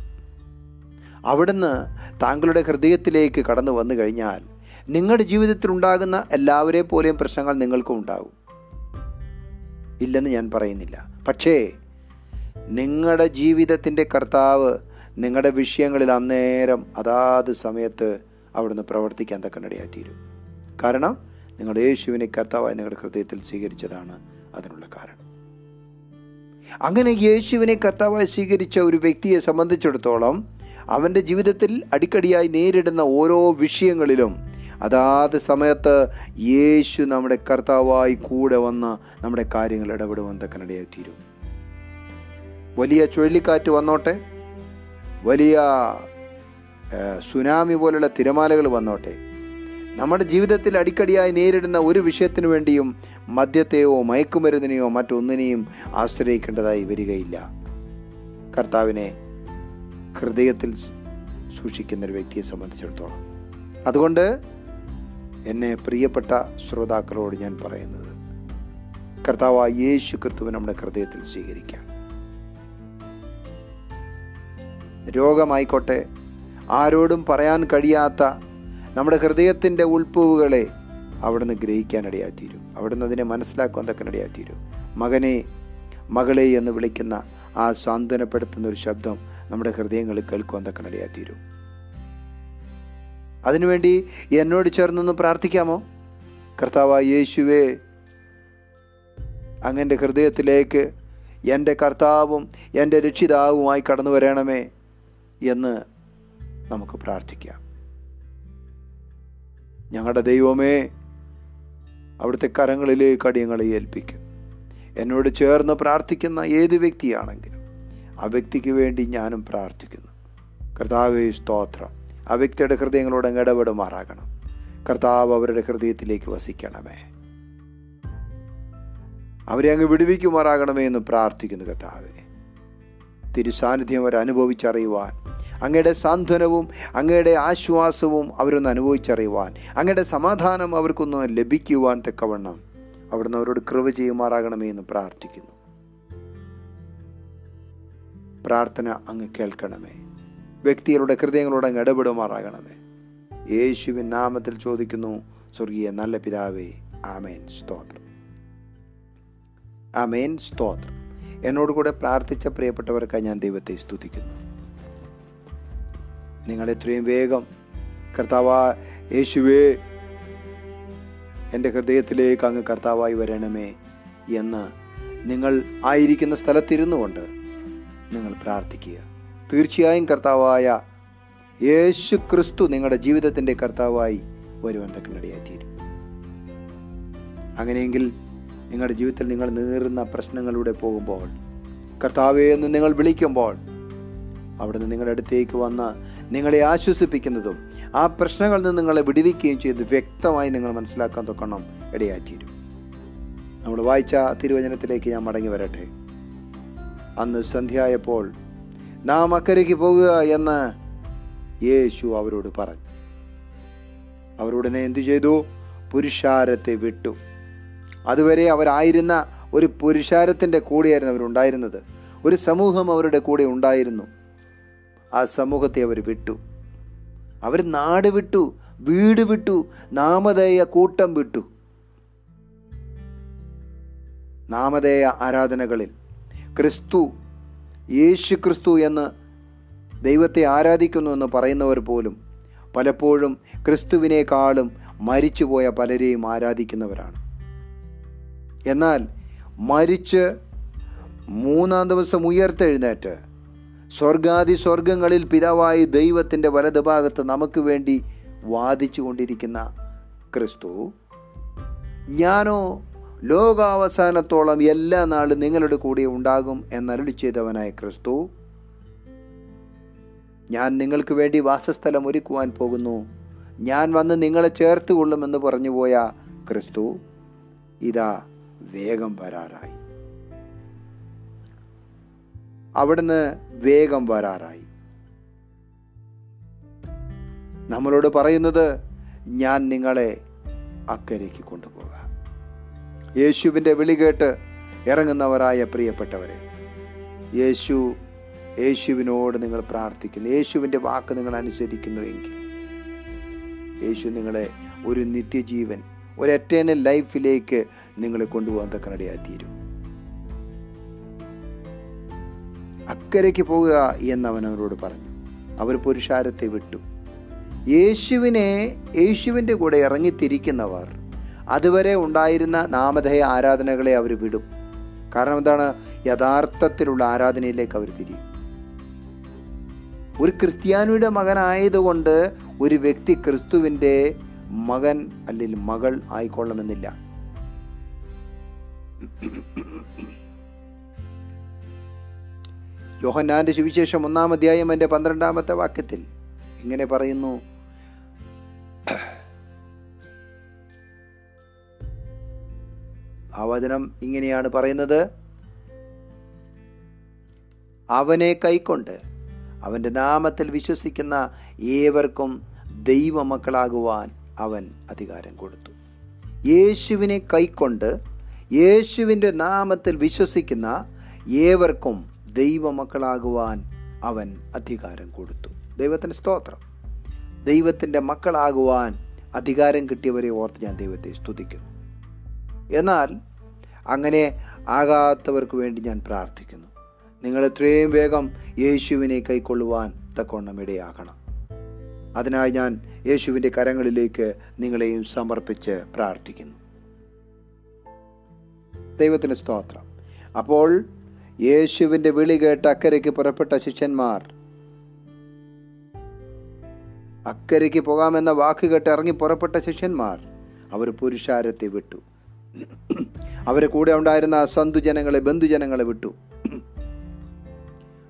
അവിടുന്ന് താങ്കളുടെ ഹൃദയത്തിലേക്ക് കടന്നു വന്നു കഴിഞ്ഞാൽ നിങ്ങളുടെ ജീവിതത്തിൽ ഉണ്ടാകുന്ന എല്ലാവരെ പോലെയും പ്രശ്നങ്ങൾ നിങ്ങൾക്കും ഉണ്ടാകും. ഇല്ലെന്ന് ഞാൻ പറയുന്നില്ല. പക്ഷേ നിങ്ങളുടെ ജീവിതത്തിന്റെ കർത്താവ് നിങ്ങളുടെ വിഷയങ്ങളിൽ അന്നേരം അതാത് സമയത്ത് അവിടുന്ന് പ്രവർത്തിക്കാൻ തക്കനടയായി തീരും കാരണം നിങ്ങൾ യേശുവിനെ കർത്താവായി നിങ്ങളുടെ ഹൃദയത്തിൽ സ്വീകരിച്ചതാണ് അതിനുള്ള കാരണം. അങ്ങനെ യേശുവിനെ കർത്താവായി സ്വീകരിച്ച ഒരു വ്യക്തിയെ സംബന്ധിച്ചിടത്തോളം അവന്റെ ജീവിതത്തിൽ അടിക്കടിയായി നേരിടുന്ന ഓരോ വിഷയങ്ങളിലും അതാത് സമയത്ത് യേശു നമ്മുടെ കർത്താവായി കൂടെ വന്ന് നമ്മുടെ കാര്യങ്ങൾ ഇടപെടുവാൻ തക്കനടയായി തീരും വലിയ ചുഴലിക്കാറ്റ് വന്നോട്ടെ? വലിയ സുനാമി പോലുള്ള തിരമാലകൾ വന്നോട്ടെ. നമ്മുടെ ജീവിതത്തിൽ അടിക്കടിയായി നേരിടുന്ന ഒരു വിഷയത്തിനു വേണ്ടിയും മദ്യത്തെയോ മയക്കുമരുന്നിനെയോ മറ്റൊന്നിനെയും ആശ്രയിക്കേണ്ടതായി വരികയില്ല. കർത്താവിനെ ഹൃദയത്തിൽ സൂക്ഷിക്കുന്ന ഒരു വ്യക്തിയെ സംബന്ധിച്ചിടത്തോളം. അതുകൊണ്ട് എന്നെ പ്രിയപ്പെട്ട ശ്രോതാക്കളോട് ഞാൻ പറയുന്നത് കർത്താവ് യേശു ക്രിസ്തുവിനെ നമ്മുടെ ഹൃദയത്തിൽ സ്വീകരിക്കാം. രോഗമായിക്കോട്ടെ ആരോടും പറയാൻ കഴിയാത്ത നമ്മുടെ ഹൃദയത്തിന്റെ ഉൾപ്പൂവുകളെ അവിടുന്ന് ഗ്രഹിക്കാനിടയായിത്തീരും. അവിടുന്ന് അതിനെ മനസ്സിലാക്കുവാൻ തക്കനിടയായിത്തീരും. മകനെ മകളെ എന്ന് വിളിക്കുന്ന ആ സാന്ത്വനപ്പെടുത്തുന്ന ഒരു ശബ്ദം നമ്മുടെ ഹൃദയങ്ങളിൽ കേൾക്കുവാൻ തക്കനിടയായിത്തീരും. അതിനുവേണ്ടി എന്നോട് ചേർന്നൊന്ന് പ്രാർത്ഥിക്കാമോ? കർത്താവ് യേശുവേ അങ്ങന്റെ ഹൃദയത്തിലേക്ക് എന്റെ കർത്താവും എന്റെ രക്ഷിതാവുമായി കടന്നു വരണമേ എന്ന് നമുക്ക് പ്രാർത്ഥിക്കാം. ഞങ്ങളുടെ ദൈവമേ അവിടുത്തെ കരങ്ങളിലേക്ക് അടിയങ്ങളെ ഏൽപ്പിക്കും. എന്നോട് ചേർന്ന് പ്രാർത്ഥിക്കുന്ന ഏത് വ്യക്തിയാണെങ്കിലും ആ വ്യക്തിക്ക് വേണ്ടി ഞാനും പ്രാർത്ഥിക്കുന്നു. കർത്താവേ സ്തോത്രം. ആ വ്യക്തിയുടെ ഹൃദയങ്ങളോട് ഇടപെടുമാറാകണം. കർത്താവ് അവരുടെ ഹൃദയത്തിലേക്ക് വസിക്കണമേ. അവരെ അങ്ങ് വിടുവിക്കുമാറാകണമേ എന്ന് പ്രാർത്ഥിക്കുന്നു കർത്താവെ. തിരുസാന്നിധ്യം അവർ അങ്ങയുടെ സാന്ത്വനവും അങ്ങയുടെ ആശ്വാസവും അവരൊന്ന് അനുഭവിച്ചറിയുവാൻ അങ്ങയുടെ സമാധാനം അവർക്കൊന്ന് ലഭിക്കുവാൻ തക്കവണ്ണം അവിടുന്ന് അവരോട് കൃപ ചെയ്യുമാറാകണമേ എന്ന് പ്രാർത്ഥിക്കുന്നു. പ്രാർത്ഥന അങ്ങ് കേൾക്കണമേ. വ്യക്തികളുടെ ഹൃദയങ്ങളോട് അങ്ങ് ഇടപെടുമാറാകണമേ. യേശുവിൻ നാമത്തിൽ ചോദിക്കുന്നു സ്വർഗീയ നല്ല പിതാവേ ആമേൻ. സ്തോത്രം. ആമേൻ. സ്തോത്രം. എന്നോട് കൂടെ പ്രാർത്ഥിച്ച പ്രിയപ്പെട്ടവർക്കായി ഞാൻ ദൈവത്തെ സ്തുതിക്കുന്നു. നിങ്ങൾ എത്രയും വേഗം കർത്താവ യേശുവേ എന്റെ ഹൃദയത്തിലേക്ക് അങ്ങ് കർത്താവായി വരണമേ എന്ന് നിങ്ങൾ ആയിരിക്കുന്ന സ്ഥലത്തിരുന്നു കൊണ്ട് നിങ്ങൾ പ്രാർത്ഥിക്കുക. തീർച്ചയായും കർത്താവായ യേശു ക്രിസ്തു നിങ്ങളുടെ ജീവിതത്തിന്റെ കർത്താവായി വരുവാൻ തക്കനിടയായിത്തീരും. അങ്ങനെയെങ്കിൽ നിങ്ങളുടെ ജീവിതത്തിൽ നിങ്ങൾ നേറുന്ന പ്രശ്നങ്ങളിലൂടെ പോകുമ്പോൾ കർത്താവെ എന്ന് നിങ്ങൾ വിളിക്കുമ്പോൾ അവിടുന്ന് നിങ്ങളുടെ അടുത്തേക്ക് വന്ന് നിങ്ങളെ ആശ്വസിപ്പിക്കുന്നതും ആ പ്രശ്നങ്ങളിൽ നിന്ന് നിങ്ങളെ വിടുവിക്കുകയും ചെയ്ത് വ്യക്തമായി നിങ്ങൾ മനസ്സിലാക്കാൻ തൊക്കണം ഇടയായിത്തീരും നമ്മൾ വായിച്ച തിരുവചനത്തിലേക്ക് ഞാൻ മടങ്ങി വരട്ടെ. അന്ന് സന്ധ്യയായപ്പോൾ നാം അക്കരയ്ക്ക് പോകുക എന്ന് യേശു അവരോട് പറഞ്ഞു. അവരോടനെ എന്തു ചെയ്തു? പുരുഷാരത്തെ വിട്ടു. അതുവരെ അവരായിരുന്ന ഒരു പുരുഷാരത്തിന്റെ കൂടെയായിരുന്നു അവരുണ്ടായിരുന്നത്. ഒരു സമൂഹം അവരുടെ കൂടെ ഉണ്ടായിരുന്നു. ആ സമൂഹത്തെ അവർ വിട്ടു. അവർ നാട് വിട്ടു വീട് വിട്ടു നാമധേയ കൂട്ടം വിട്ടു. നാമധേയ ആരാധനകളിൽ ക്രിസ്തു യേശു ക്രിസ്തു എന്ന് ദൈവത്തെ ആരാധിക്കുന്നു എന്ന് പറയുന്നവർ പോലും പലപ്പോഴും ക്രിസ്തുവിനേക്കാളും മരിച്ചുപോയ പലരെയും ആരാധിക്കുന്നവരാണ്. എന്നാൽ മരിച്ച് മൂന്നാം ദിവസം ഉയർത്തെഴുന്നേറ്റ് സ്വർഗാദി സ്വർഗങ്ങളിൽ പിതാവായി ദൈവത്തിന്റെ വലതുഭാഗത്ത് നമുക്ക് വേണ്ടി വാദിച്ചു കൊണ്ടിരിക്കുന്ന ക്രിസ്തു ഞാനോ ലോകാവസാനത്തോളം എല്ലാ നാളും നിങ്ങളുടെ കൂടെ ഉണ്ടാകും എന്നരുളി ചെയ്തവനായ ക്രിസ്തു ഞാൻ നിങ്ങൾക്ക് വേണ്ടി വാസസ്ഥലം ഒരുക്കുവാൻ പോകുന്നു. ഞാൻ വന്ന് നിങ്ങളെ ചേർത്ത് കൊള്ളുമെന്ന് പറഞ്ഞു പോയ ക്രിസ്തു ഇതാ വേഗം വരാറായി. അവിടുന്ന് വേഗം വരാറായി. നമ്മളോട് പറയുന്നത് ഞാൻ നിങ്ങളെ അക്കരയ്ക്ക് കൊണ്ടുപോകാം. യേശുവിന്റെ വിളി കേട്ട് ഇറങ്ങുന്നവരായ പ്രിയപ്പെട്ടവരെ യേശു യേശുവിനോട് നിങ്ങൾ പ്രാർത്ഥിക്കുന്നു. യേശുവിന്റെ വാക്ക് നിങ്ങൾ അനുസരിക്കുന്നു എങ്കിൽ. യേശു നിങ്ങളെ ഒരു നിത്യജീവൻ ഒരു എറ്റേണൽ ലൈഫിലേക്ക് നിങ്ങളെ കൊണ്ടുപോകാൻ തക്കനടയായി തീരും. അക്കരയ്ക്ക് പോകുക എന്ന് അവൻ അവരോട് പറഞ്ഞു. അവർ പുരുഷാരത്തെ വിട്ടു. യേശുവിനെ യേശുവിന്റെ കൂടെ ഇറങ്ങിത്തിരിക്കുന്നവർ അതുവരെ ഉണ്ടായിരുന്ന നാമധേയ ആരാധനകളെ അവർ വിടും. കാരണം എന്താണ്? യഥാർത്ഥത്തിലുള്ള ആരാധനയിലേക്ക് അവർ തിരിയും. ഒരു ക്രിസ്ത്യാനിയുടെ മകനായതുകൊണ്ട് ഒരു വ്യക്തി ക്രിസ്തുവിന്റെ മകൻ അല്ലെങ്കിൽ മകൾ ആയിക്കൊള്ളണമെന്നില്ല. യോഹന്നാന്റെ സുവിശേഷം ഒന്നാം അധ്യായം എന്റെ പന്ത്രണ്ടാമത്തെ വാക്യത്തിൽ ഇങ്ങനെ പറയുന്നു. ആ വചനം ഇങ്ങനെയാണ് പറയുന്നത്. അവനെ കൈക്കൊണ്ട് അവന്റെ നാമത്തിൽ വിശ്വസിക്കുന്ന ഏവർക്കും ദൈവമക്കളാകുവാൻ അവൻ അധികാരം കൊടുത്തു. യേശുവിനെ കൈക്കൊണ്ട് യേശുവിന്റെ നാമത്തിൽ വിശ്വസിക്കുന്ന ഏവർക്കും ദൈവമക്കളാകുവാൻ അവൻ അധികാരം കൊടുത്തു. ദൈവത്തിന്റെ സ്തോത്രം. ദൈവത്തിന്റെ മക്കളാകുവാൻ അധികാരം കിട്ടിയവരെ ഓർത്ത് ഞാൻ ദൈവത്തെ സ്തുതിക്കുന്നു. എന്നാൽ അങ്ങനെ ആകാത്തവർക്ക് വേണ്ടി ഞാൻ പ്രാർത്ഥിക്കുന്നു. നിങ്ങൾ എത്രയും വേഗം യേശുവിനെ കൈക്കൊള്ളുവാൻ തക്കവണ്ണം ഇടയാകണം. അതിനായി ഞാൻ യേശുവിന്റെ കരങ്ങളിലേക്ക് നിങ്ങളെയും സമർപ്പിച്ച് പ്രാർത്ഥിക്കുന്നു. ദൈവത്തിന് സ്തോത്രം. അപ്പോൾ യേശുവിന്റെ വിളി കേട്ട് അക്കരയ്ക്ക് പുറപ്പെട്ട ശിഷ്യന്മാർ. അക്കരയ്ക്ക് പോകാമെന്ന വാക്ക് കേട്ട് ഇറങ്ങി പുറപ്പെട്ട ശിഷ്യന്മാർ അവർ പുരുഷാരത്തെ വിട്ടു. അവരെ കൂടെ ഉണ്ടായിരുന്ന സന്തുജനങ്ങളെ ബന്ധുജനങ്ങളെ വിട്ടു.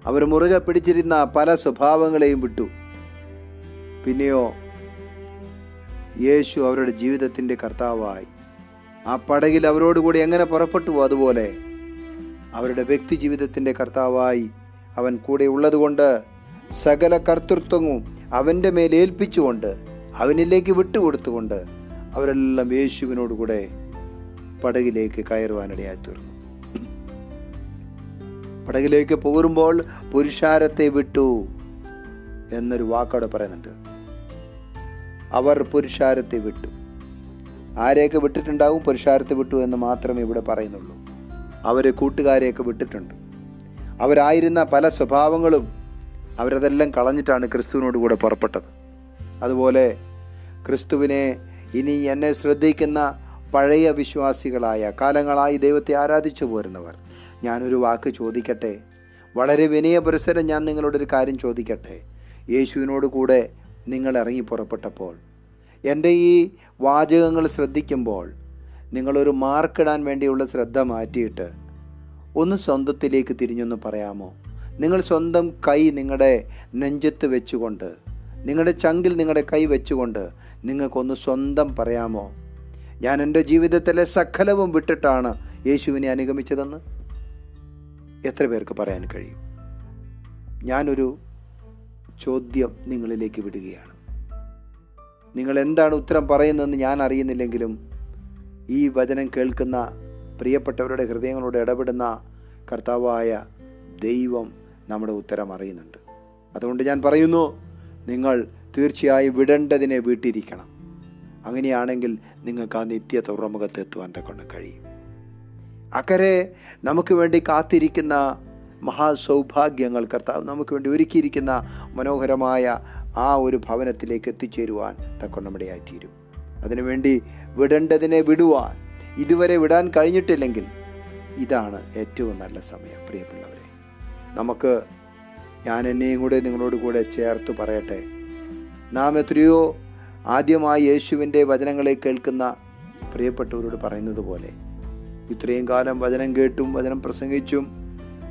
അവർ മുറുകെ പിടിച്ചിരുന്ന പല സ്വഭാവങ്ങളെയും വിട്ടു. പിന്നെയോ യേശു അവരുടെ ജീവിതത്തിന്റെ കർത്താവായി. ആ പടകിൽ അവരോടുകൂടി എങ്ങനെ പുറപ്പെട്ടു അതുപോലെ അവരുടെ വ്യക്തി ജീവിതത്തിന്റെ കർത്താവായി അവൻ കൂടെ ഉള്ളതുകൊണ്ട് സകല കർത്തൃത്വവും അവന്റെ മേൽ ഏൽപ്പിച്ചുകൊണ്ട് അവനിലേക്ക് വിട്ടുകൊടുത്തുകൊണ്ട് അവരെല്ലാം യേശുവിനോടുകൂടെ പടകിലേക്ക് കയറുവാനിടയായി തീർന്നു. പടകിലേക്ക് പോരുമ്പോൾ പുരുഷാരത്തെ വിട്ടു എന്നൊരു വാക്കവിടെ പറയുന്നുണ്ട്. അവർ പുരുഷാരത്തെ വിട്ടു. ആരെയൊക്കെ വിട്ടിട്ടുണ്ടാവും? പുരുഷാരത്തെ വിട്ടു എന്ന് മാത്രമേ ഇവിടെ പറയുന്നുള്ളൂ. അവരെ കൂട്ടുകാരെയൊക്കെ വിട്ടിട്ടുണ്ട്. അവരായിരുന്ന പല സ്വഭാവങ്ങളും അവരതെല്ലാം കളഞ്ഞിട്ടാണ് ക്രിസ്തുവിനോട് കൂടെ പുറപ്പെട്ടത്. അതുപോലെ ക്രിസ്തുവിനെ ഇനി എന്നെ ശ്രദ്ധിക്കുന്ന പഴയ വിശ്വാസികളായ കാലങ്ങളായി ദൈവത്തെ ആരാധിച്ചു പോരുന്നവർ ഞാനൊരു വാക്ക് ചോദിക്കട്ടെ? വളരെ വിനയ പുരസരം ഞാൻ നിങ്ങളോടൊരു കാര്യം ചോദിക്കട്ടെ? യേശുവിനോട് കൂടെ നിങ്ങൾ ഇറങ്ങി പുറപ്പെട്ടപ്പോൾ എന്റെ ഈ വാചകങ്ങൾ ശ്രദ്ധിക്കുമ്പോൾ നിങ്ങളൊരു മാർക്കിടാൻ വേണ്ടിയുള്ള ശ്രദ്ധ മാറ്റിയിട്ട് ഒന്ന് സ്വന്തത്തിലേക്ക് തിരിഞ്ഞൊന്ന് പറയാമോ? നിങ്ങൾ സ്വന്തം കൈ നിങ്ങളുടെ നെഞ്ചത്ത് വെച്ചുകൊണ്ട് നിങ്ങളുടെ ചങ്കിൽ നിങ്ങളുടെ കൈ വെച്ചുകൊണ്ട് നിങ്ങൾക്കൊന്ന് സ്വന്തം പറയാമോ? ഞാൻ എന്റെ ജീവിതത്തിലെ സകലവും വിട്ടിട്ടാണ് യേശുവിനെ അനുഗമിച്ചതെന്ന് എത്ര പേർക്ക് പറയാൻ കഴിയും? ഞാനൊരു ചോദ്യം നിങ്ങളിലേക്ക് വിടുകയാണ്. നിങ്ങൾ എന്താണ് ഉത്തരം പറയുന്നതെന്ന് ഞാൻ അറിയുന്നില്ലെങ്കിലും ഈ വചനം കേൾക്കുന്ന പ്രിയപ്പെട്ടവരുടെ ഹൃദയങ്ങളോട് ഇടപെടുന്ന കർത്താവായ ദൈവം നമ്മുടെ ഉത്തരം അറിയുന്നുണ്ട്. അതുകൊണ്ട് ഞാൻ പറയുന്നു നിങ്ങൾ തീർച്ചയായും വിടേണ്ടതിനെ വീട്ടിരിക്കണം. അങ്ങനെയാണെങ്കിൽ നിങ്ങൾക്ക് ആ നിത്യ തുറമുഖത്ത് എത്തുവാൻ കൊണ്ട് കഴിയും. അക്കരെ നമുക്ക് വേണ്ടി കാത്തിരിക്കുന്ന മഹാസൗഭാഗ്യങ്ങൾ കർത്താവ് നമുക്ക് വേണ്ടി ഒരുക്കിയിരിക്കുന്ന മനോഹരമായ ആ ഒരു ഭവനത്തിലേക്ക് എത്തിച്ചേരുവാൻ തക്കൊണ്ടമിടയായിത്തീരും അതിനുവേണ്ടി വിടേണ്ടതിനെ വിടുവാൻ ഇതുവരെ വിടാൻ കഴിഞ്ഞിട്ടില്ലെങ്കിൽ ഇതാണ് ഏറ്റവും നല്ല സമയം പ്രിയപ്പെട്ടവരെ. നമുക്ക് ഞാൻ എന്നെയും കൂടെ നിങ്ങളോട് കൂടെ ചേർത്ത് പറയട്ടെ. നാം എത്രയോ ആദ്യമായി യേശുവിന്റെ വചനങ്ങളെ കേൾക്കുന്ന പ്രിയപ്പെട്ടവരോട് പറയുന്നത് പോലെ ഇത്രയും കാലം വചനം കേട്ടും വചനം പ്രസംഗിച്ചും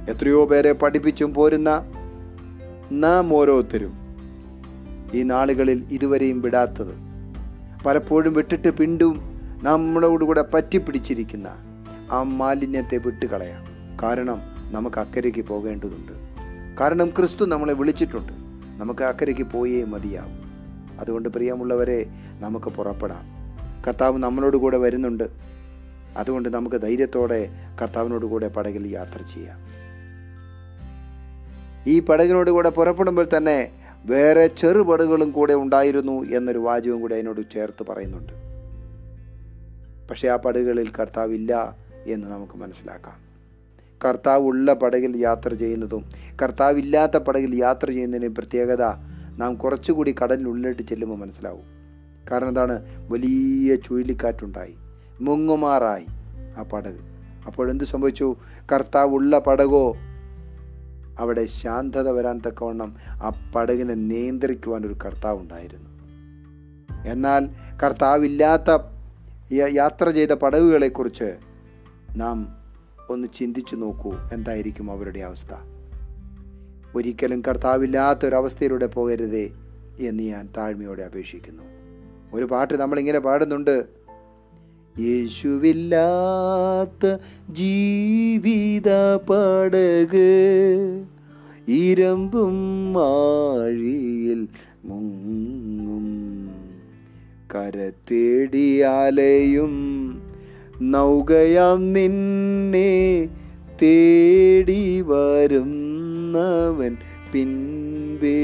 എത്രയോ പേരെ പഠിപ്പിച്ചും പോരുന്ന നാം ഓരോരുത്തരും ഈ നാളുകളിൽ ഇതുവരെയും വിടാത്തത് പലപ്പോഴും വിട്ടിട്ട് പിണ്ടും നമ്മളോട് കൂടെ പറ്റിപ്പിടിച്ചിരിക്കുന്ന ആ മാലിന്യത്തെ വിട്ടുകളയാം. കാരണം നമുക്ക് അക്കരയ്ക്ക് പോകേണ്ടതുണ്ട്. കാരണം ക്രിസ്തു നമ്മളെ വിളിച്ചിട്ടുണ്ട്. നമുക്ക് അക്കരയ്ക്ക് പോയേ മതിയാവും. അതുകൊണ്ട് പ്രിയമുള്ളവരെ നമുക്ക് പുറപ്പെടാം. കർത്താവ് നമ്മളോട് കൂടെ വരുന്നുണ്ട്. അതുകൊണ്ട് നമുക്ക് ധൈര്യത്തോടെ കർത്താവിനോട് കൂടെ പടകിൽ യാത്ര ചെയ്യാം. ഈ പടകിനോട് കൂടെ പുറപ്പെടുമ്പോൾ തന്നെ വേറെ ചെറുപടുകളും കൂടെ ഉണ്ടായിരുന്നു എന്നൊരു വാചകവും കൂടെ അതിനോട് ചേർത്ത് പറയുന്നുണ്ട്. പക്ഷേ ആ പടുകളിൽ കർത്താവില്ല എന്ന് നമുക്ക് മനസ്സിലാക്കാം. കർത്താവ് ഉള്ള പടകിൽ യാത്ര ചെയ്യുന്നതും കർത്താവില്ലാത്ത പടകിൽ യാത്ര ചെയ്യുന്നതിന് പ്രത്യേകത നാം കുറച്ചുകൂടി കടലിനുള്ളിട്ട് ചെല്ലുമ്പോൾ മനസ്സിലാവും. കാരണം എന്താണ്? വലിയ ചുഴലിക്കാറ്റുണ്ടായി. മുങ്ങുമാറായി ആ പടക്. അപ്പോഴെന്ത് സംഭവിച്ചു? കർത്താവ് ഉള്ള പടകോ അവിടെ ശാന്തത വരാൻ തക്കവണ്ണം ആ പടകിനെ നിയന്ത്രിക്കുവാൻ ഒരു കർത്താവ് ഉണ്ടായിരുന്നു. എന്നാൽ കർത്താവില്ലാത്ത യാത്ര ചെയ്ത പടവുകളെക്കുറിച്ച് നാം ഒന്ന് ചിന്തിച്ചു നോക്കൂ എന്തായിരിക്കും അവരുടെ അവസ്ഥ. ഒരിക്കലും കർത്താവില്ലാത്ത ഒരവസ്ഥയിലൂടെ പോകരുതേ എന്ന് ഞാൻ താഴ്മയോടെ അപേക്ഷിക്കുന്നു. ഒരു പാട്ട് നമ്മളിങ്ങനെ പാടുന്നുണ്ട്. യേശുവില്ലാത്ത ജീവിത പടക് ഇരമ്പും ആഴിയിൽ മുങ്ങും. കരത്തേടിയാലയും നൗകയാം നിന്നെ തേടി വരുന്നവൻ പിൻപേ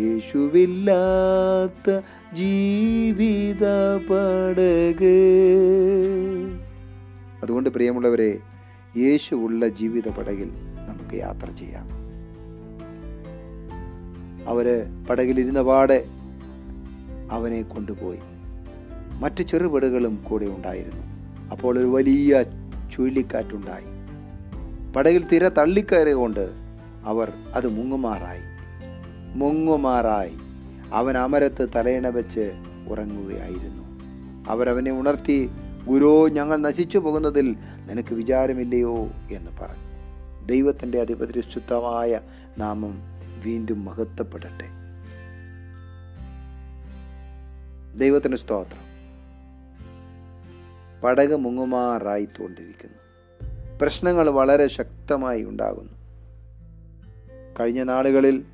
യേശുവില്ലാത്ത ജീവിത പടക്. അതുകൊണ്ട് പ്രിയമുള്ളവരെ യേശു ഉള്ള ജീവിത പടകിൽ നമുക്ക് യാത്ര ചെയ്യാം. അവർ പടകിലിരുന്ന പാടെ അവനെ കൊണ്ടുപോയി. മറ്റു ചെറുപടകളും കൂടെ ഉണ്ടായിരുന്നു. അപ്പോൾ ഒരു വലിയ ചുഴലിക്കാറ്റുണ്ടായി പടകിൽ തീരെ തള്ളിക്കയറിയ കൊണ്ട് അവർ അത് മുങ്ങുമാറായി. മുങ്ങുമാറായി. അവൻ അമരത്ത് തലയിണ വെച്ച് ഉറങ്ങുകയായിരുന്നു. അവരവനെ ഉണർത്തി ഗുരോ ഞങ്ങൾ നശിച്ചു പോകുന്നതിൽ നിനക്ക് വിചാരമില്ലയോ? എന്ന് പറഞ്ഞു. ദൈവത്തിന്റെ അതിപരിശുദ്ധമായ നാമം വീണ്ടും മഹത്വപ്പെടട്ടെ. ദൈവത്തിന് സ്തോത്രം. പടക് മുങ്ങുമാറായിക്കൊണ്ടിരിക്കുന്നു പ്രശ്നങ്ങൾ വളരെ ശക്തമായി ഉണ്ടാകുന്നു. കഴിഞ്ഞ നാളുകളിൽ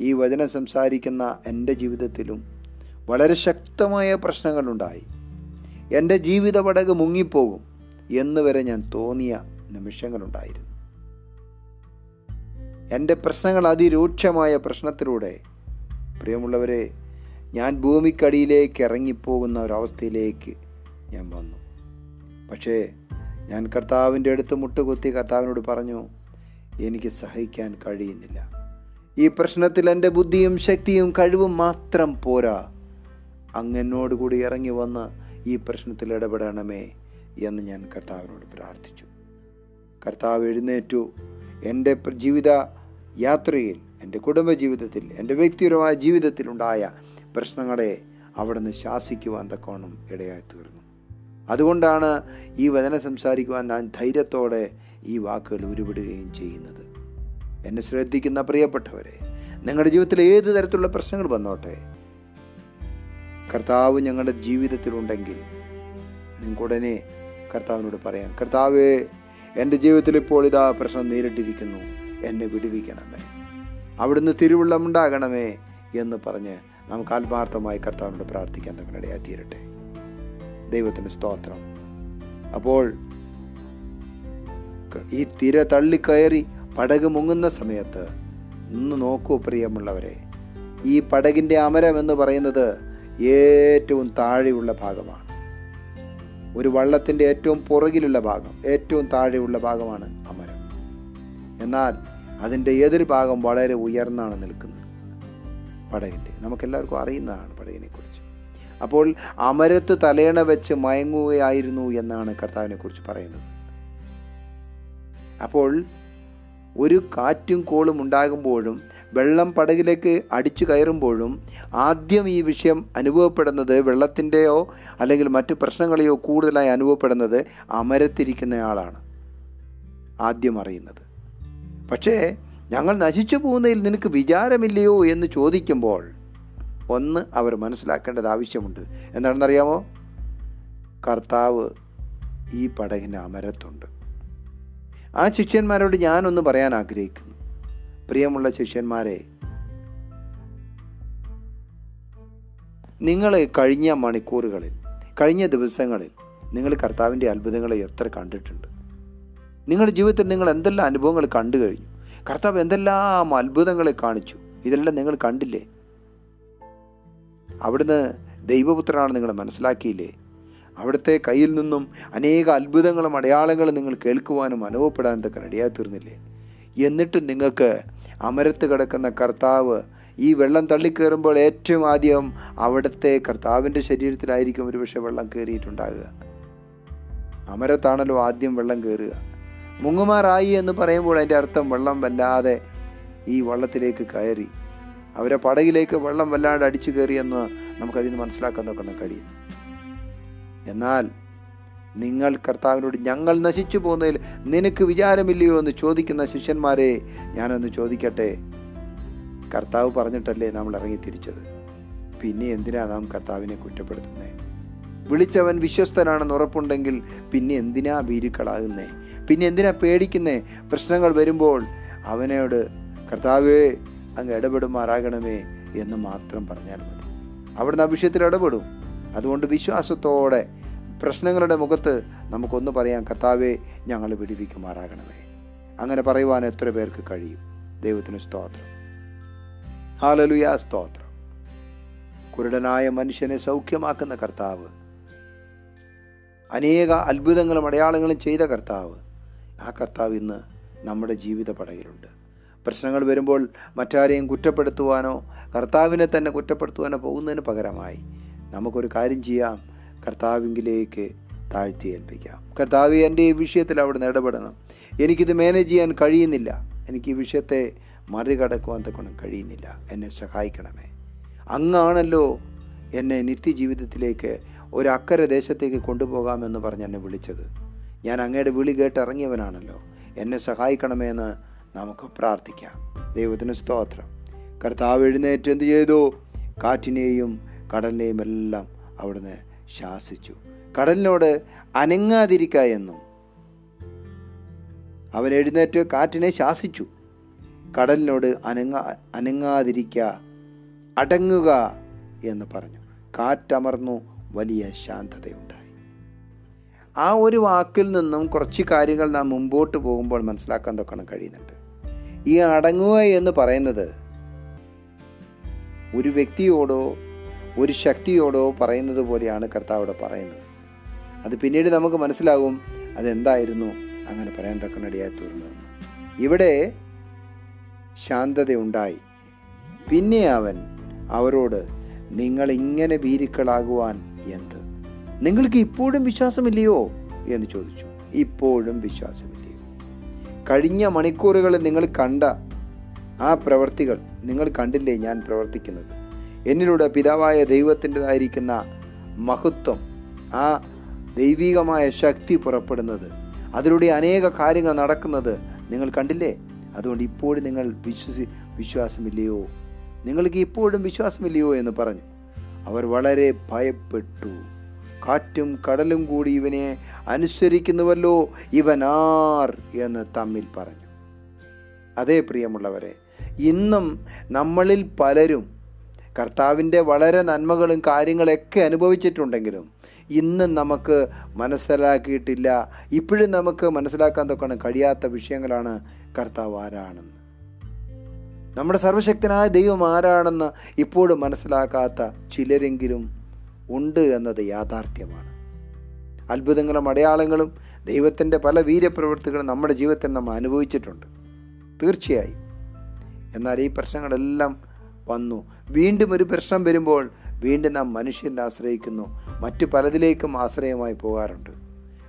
ഈ വചനം സംസാരിക്കുന്ന എന്റെ ജീവിതത്തിലും വളരെ ശക്തമായ പ്രശ്നങ്ങളുണ്ടായി. എന്റെ ജീവിത പടക് മുങ്ങിപ്പോകും എന്ന് വരെ ഞാൻ തോന്നിയ നിമിഷങ്ങളുണ്ടായിരുന്നു. എന്റെ പ്രശ്നങ്ങൾ അതിരൂക്ഷമായ പ്രശ്നത്തിലൂടെ പ്രിയമുള്ളവരെ ഞാൻ ഭൂമിക്കടിയിലേക്ക് ഇറങ്ങിപ്പോകുന്ന ഒരവസ്ഥയിലേക്ക് ഞാൻ വന്നു. പക്ഷേ ഞാൻ കർത്താവിന്റെ അടുത്ത് മുട്ടുകുത്തി കർത്താവിനോട് പറഞ്ഞു എനിക്ക് സഹിക്കാൻ കഴിയുന്നില്ല. ഈ പ്രശ്നത്തിൽ എന്റെ ബുദ്ധിയും ശക്തിയും കഴിവും മാത്രം പോരാ. അങ്ങനോട് കൂടി ഇറങ്ങി വന്ന് ഈ പ്രശ്നത്തിൽ ഇടപെടണമേ എന്ന് ഞാൻ കർത്താവിനോട് പ്രാർത്ഥിച്ചു. കർത്താവ് എഴുന്നേറ്റു. എന്റെ ജീവിത യാത്രയിൽ എന്റെ കുടുംബ ജീവിതത്തിൽ എന്റെ വ്യക്തിപരമായ ജീവിതത്തിലുണ്ടായ പ്രശ്നങ്ങളെ അവിടുന്ന് ശാസിക്കുവാൻ തക്കോണം ഇടയായി തീർന്നു. അതുകൊണ്ടാണ് ഈ വചനം സംസാരിക്കുവാൻ ഞാൻ ധൈര്യത്തോടെ ഈ വാക്കുകൾ ഉരുവിടുകയും ചെയ്യുന്നത്. എന്നെ ശ്രദ്ധിക്കുന്ന പ്രിയപ്പെട്ടവരെ നിങ്ങളുടെ ജീവിതത്തിൽ ഏത് തരത്തിലുള്ള പ്രശ്നങ്ങൾ വന്നോട്ടെ? കർത്താവ് ഞങ്ങളുടെ ജീവിതത്തിലുണ്ടെങ്കിൽ നിങ്ങൾക്ക് ഉടനെ കർത്താവിനോട് പറയാം കർത്താവേ എന്റെ ജീവിതത്തിൽ ഇപ്പോൾ ഇതാ പ്രശ്നം നേരിട്ടിരിക്കുന്നു എന്നെ വിടുവിക്കണമേ. അവിടുന്ന് തിരുവുള്ളമുണ്ടാകണമേ എന്ന് പറഞ്ഞ് നമുക്ക് ആത്മാർത്ഥമായി കർത്താവിനോട് പ്രാർത്ഥിക്കാൻ തങ്ങളിടയാ തീരട്ടെ. ദൈവത്തിന് സ്തോത്രം. അപ്പോൾ ഈ തിര തള്ളിക്കയറി പടക് മുങ്ങുന്ന സമയത്ത് ഒന്ന് നോക്കൂ പ്രിയമുള്ളവരെ. ഈ പടകിന്റെ അമരം എന്ന് പറയുന്നത് ഏറ്റവും താഴെയുള്ള ഭാഗമാണ്. ഒരു വള്ളത്തിന്റെ ഏറ്റവും പുറകിലുള്ള ഭാഗം ഏറ്റവും താഴെയുള്ള ഭാഗമാണ് അമരം. എന്നാൽ അതിന്റെ എതിർഭാഗം വളരെ ഉയർന്നാണ് നിൽക്കുന്നത്. പടകിന്റെ നമുക്കെല്ലാവർക്കും അറിയുന്നതാണ് പടകിനെ കുറിച്ച് അപ്പോൾ അമരത്ത് തലേണ വെച്ച് മയങ്ങുകയായിരുന്നു എന്നാണ് കർത്താവിനെ കുറിച്ച് പറയുന്നത്. അപ്പോൾ ഒരു കാറ്റും കോളും ഉണ്ടാകുമ്പോഴും വെള്ളം പടകിലേക്ക് അടിച്ചു കയറുമ്പോഴും ആദ്യം ഈ വിഷയം അനുഭവപ്പെടുന്നത് വെള്ളത്തിന്റെയോ അല്ലെങ്കിൽ മറ്റു പ്രശ്നങ്ങളെയോ കൂടുതലായി അനുഭവപ്പെടുന്നത് അമരത്തിരിക്കുന്നയാളാണ്. ആദ്യം അറിയുന്നത്. പക്ഷേ ഞങ്ങൾ നശിച്ചു പോകുന്നതിൽ നിനക്ക് വിചാരമില്ലയോ എന്ന് ചോദിക്കുമ്പോൾ ഒന്ന് അവർ മനസ്സിലാക്കേണ്ടത് ആവശ്യമുണ്ട്. എന്താണെന്നറിയാമോ? കർത്താവ് ഈ പടകിന്റെ അമരത്തുണ്ട്. ആ ശിഷ്യന്മാരോട് ഞാനൊന്ന് പറയാൻ ആഗ്രഹിക്കുന്നു. പ്രിയമുള്ള ശിഷ്യന്മാരെ നിങ്ങൾ കഴിഞ്ഞ മണിക്കൂറുകളിൽ കഴിഞ്ഞ ദിവസങ്ങളിൽ നിങ്ങൾ കർത്താവിന്റെ അത്ഭുതങ്ങളെ എത്ര കണ്ടിട്ടുണ്ട്? നിങ്ങളുടെ ജീവിതത്തിൽ നിങ്ങൾ എന്തെല്ലാം അനുഭവങ്ങൾ കണ്ടു കഴിഞ്ഞു? കർത്താവ് എന്തെല്ലാം അത്ഭുതങ്ങളെ കാണിച്ചു? ഇതെല്ലാം നിങ്ങൾ കണ്ടില്ലേ? അവിടുന്ന് ദൈവപുത്രനാണ് നിങ്ങൾ മനസ്സിലാക്കിയില്ലേ? അവിടുത്തെ കയ്യിൽ നിന്നും അനേക അത്ഭുതങ്ങളും അടയാളങ്ങളും നിങ്ങൾ കേൾക്കുവാനും അനുഭവപ്പെടാനും തക്ക ഇടയായി എന്നിട്ട് നിങ്ങൾക്ക് അമരത്ത് കിടക്കുന്ന കർത്താവ് ഈ വെള്ളം തള്ളിക്കയറുമ്പോൾ ഏറ്റവും ആദ്യം അവിടുത്തെ കർത്താവിന്റെ ശരീരത്തിലായിരിക്കും ഒരുപക്ഷെ വെള്ളം കയറിയിട്ടുണ്ടാകുക അമരത്താണല്ലോ ആദ്യം വെള്ളം കയറുക മുങ്ങുമാറായി എന്ന് പറയുമ്പോൾ അതിന്റെ അർത്ഥം വെള്ളം വല്ലാതെ ഈ വള്ളത്തിലേക്ക് കയറി. അവരെ പടകിലേക്ക് വെള്ളം വല്ലാണ്ട് അടിച്ചു കയറിയെന്ന് നമുക്കതിന് മനസ്സിലാക്കാൻ നോക്കണം കഴിയുന്നു. എന്നാൽ നിങ്ങൾ കർത്താവിനോട് ഞങ്ങൾ നശിച്ചു പോകുന്നതിൽ നിനക്ക് വിചാരമില്ലയോ എന്ന് ചോദിക്കുന്ന ശിഷ്യന്മാരെ ഞാനൊന്ന് ചോദിക്കട്ടെ? കർത്താവ് പറഞ്ഞിട്ടല്ലേ നമ്മൾ ഇറങ്ങി തിരിച്ചത് പിന്നെ എന്തിനാ നാം കർത്താവിനെ കുറ്റപ്പെടുത്തുന്നത് വിളിച്ചവൻ വിശ്വസ്തനാണെന്ന് ഉറപ്പുണ്ടെങ്കിൽ പിന്നെ എന്തിനാ ഭീരുക്കളാകുന്നേ? പിന്നെ എന്തിനാ പേടിക്കുന്നേ? പ്രശ്നങ്ങൾ വരുമ്പോൾ അവനോട് കർത്താവേ അങ്ങ് ഇടപെടുമാറാകണമേ എന്ന് മാത്രം പറഞ്ഞാൽ മതി. അവിടുന്ന് ആ വിഷയത്തിൽ ഇടപെടും. അതുകൊണ്ട് വിശ്വാസത്തോടെ പ്രശ്നങ്ങളുടെ മുഖത്ത് നമുക്കൊന്ന് പറയാം കർത്താവെ ഞങ്ങൾ വിടിവിക്കുമാറാകണമേ. അങ്ങനെ പറയുവാൻ എത്ര പേർക്ക് കഴിയും? ദൈവത്തിന് സ്തോത്രം. ഹാലലുയാ സ്തോത്രം. കുരുടനായ മനുഷ്യനെ സൗഖ്യമാക്കുന്ന കർത്താവ്. അനേക അത്ഭുതങ്ങളും അടയാളങ്ങളും ചെയ്ത കർത്താവ്. ആ കർത്താവ് ഇന്ന് നമ്മുടെ ജീവിത പടയിലുണ്ട് പ്രശ്നങ്ങൾ വരുമ്പോൾ മറ്റാരെയും കുറ്റപ്പെടുത്തുവാനോ കർത്താവിനെ തന്നെ കുറ്റപ്പെടുത്തുവാനോ പോകുന്നതിന് പകരമായി നമുക്കൊരു കാര്യം ചെയ്യാം. കർത്താവിങ്കിലേക്ക് താഴ്ത്തി ഏൽപ്പിക്കാം. കർത്താവ് എന്റെ ഈ വിഷയത്തിൽ അവിടെ ഇടപെടണം. എനിക്കിത് മാനേജ് ചെയ്യാൻ കഴിയുന്നില്ല. എനിക്ക് ഈ വിഷയത്തെ മറികടക്കുവാൻ തക്കണം കഴിയുന്നില്ല. എന്നെ സഹായിക്കണമേ. അങ്ങാണല്ലോ എന്നെ നിത്യജീവിതത്തിലേക്ക് ഒരു അക്കരെ ദേശത്തേക്ക് കൊണ്ടുപോകാമെന്ന് പറഞ്ഞ് എന്നെ വിളിച്ചത്. ഞാൻ അങ്ങയുടെ വിളി കേട്ട് ഇറങ്ങിയവനാണല്ലോ. എന്നെ സഹായിക്കണമേ എന്ന് നമുക്ക് പ്രാർത്ഥിക്കാം. ദൈവത്തിന് സ്തോത്രം. കർത്താവ് എഴുന്നേറ്റ് എന്ത് ചെയ്തു? കാറ്റിനെയും കടലിനെയും എല്ലാം അവിടുന്ന് ശാസിച്ചു. കടലിനോട് അനങ്ങാതിരിക്ക എന്നും അവൻ എഴുന്നേറ്റ് കാറ്റിനെ ശാസിച്ചു. കടലിനോട് അനങ്ങാ അനങ്ങാതിരിക്ക അടങ്ങുക എന്ന് പറഞ്ഞു. കാറ്റമർന്നു വലിയ ശാന്തതയുണ്ടായി. ആ ഒരു വാക്കിൽ നിന്നും കുറച്ച് കാര്യങ്ങൾ നാം മുമ്പോട്ട് പോകുമ്പോൾ മനസ്സിലാക്കാൻ തൊക്കണം കഴിയുന്നുണ്ട്. ഈ അടങ്ങുക എന്ന് പറയുന്നത് ഒരു വ്യക്തിയോടോ ഒരു ശക്തിയോടോ പറയുന്നത് പോലെയാണ് കർത്താവിടെ പറയുന്നത്. അത് പിന്നീട് നമുക്ക് മനസ്സിലാകും അതെന്തായിരുന്നു? അങ്ങനെ പറയാൻ തക്കനടിയായി തീർന്നു. ഇവിടെ ശാന്തതയുണ്ടായി. പിന്നെ അവൻ അവരോട് നിങ്ങൾ ഇങ്ങനെ ഭീരുക്കളാകുവാൻ എന്ത്? നിങ്ങൾക്ക് ഇപ്പോഴും വിശ്വാസമില്ലയോ? എന്ന് ചോദിച്ചു. ഇപ്പോഴും വിശ്വാസമില്ലയോ. കഴിഞ്ഞ മണിക്കൂറുകളിൽ നിങ്ങൾ കണ്ട ആ പ്രവർത്തികൾ നിങ്ങൾ കണ്ടില്ലേ ഞാൻ പ്രവർത്തിക്കുന്നത്? എന്നിലൂടെ പിതാവായ ദൈവത്തിന്റെതായിരിക്കുന്ന മഹത്വം ആ ദൈവികമായ ശക്തി പുറപ്പെടുന്നത്. അതിലൂടെ അനേക കാര്യങ്ങൾ നടക്കുന്നത് നിങ്ങൾ കണ്ടില്ലേ? അതുകൊണ്ട് ഇപ്പോഴും നിങ്ങൾ വിശ്വസി വിശ്വാസമില്ലയോ? നിങ്ങൾക്ക് ഇപ്പോഴും വിശ്വാസമില്ലയോ എന്ന് പറഞ്ഞു. അവർ വളരെ ഭയപ്പെട്ടു. കാറ്റും കടലും കൂടി ഇവനെ അനുസരിക്കുന്നുവല്ലോ ഇവനാർ എന്ന് തമ്മിൽ പറഞ്ഞു. അതേ പ്രിയമുള്ളവരെ ഇന്നും നമ്മളിൽ പലരും കർത്താവിന്റെ വളരെ നന്മകളും കാര്യങ്ങളൊക്കെ അനുഭവിച്ചിട്ടുണ്ടെങ്കിലും ഇന്നും നമുക്ക് മനസ്സിലാക്കിയിട്ടില്ല. ഇപ്പോഴും നമുക്ക് മനസ്സിലാക്കാൻ തൊക്കണം കഴിയാത്ത വിഷയങ്ങളാണ് കർത്താവ് ആരാണെന്ന്. നമ്മുടെ സർവശക്തനായ ദൈവം ആരാണെന്ന് ഇപ്പോഴും മനസ്സിലാക്കാത്ത ചിലരെങ്കിലും ഉണ്ട് എന്നത് യാഥാർത്ഥ്യമാണ്. അത്ഭുതങ്ങളും അടയാളങ്ങളും ദൈവത്തിന്റെ പല വീര്യപ്രവൃത്തികളും നമ്മുടെ ജീവിതത്തിൽ നമ്മൾ അനുഭവിച്ചിട്ടുണ്ട്. തീർച്ചയായും. എന്നാൽ ഈ പ്രശ്നങ്ങളെല്ലാം വന്നു. വീണ്ടും ഒരു പ്രശ്നം വരുമ്പോൾ വീണ്ടും നാം മനുഷ്യനെ ആശ്രയിക്കുന്നു. മറ്റു പലതിലേക്കും ആശ്രയമായി പോകാറുണ്ട്.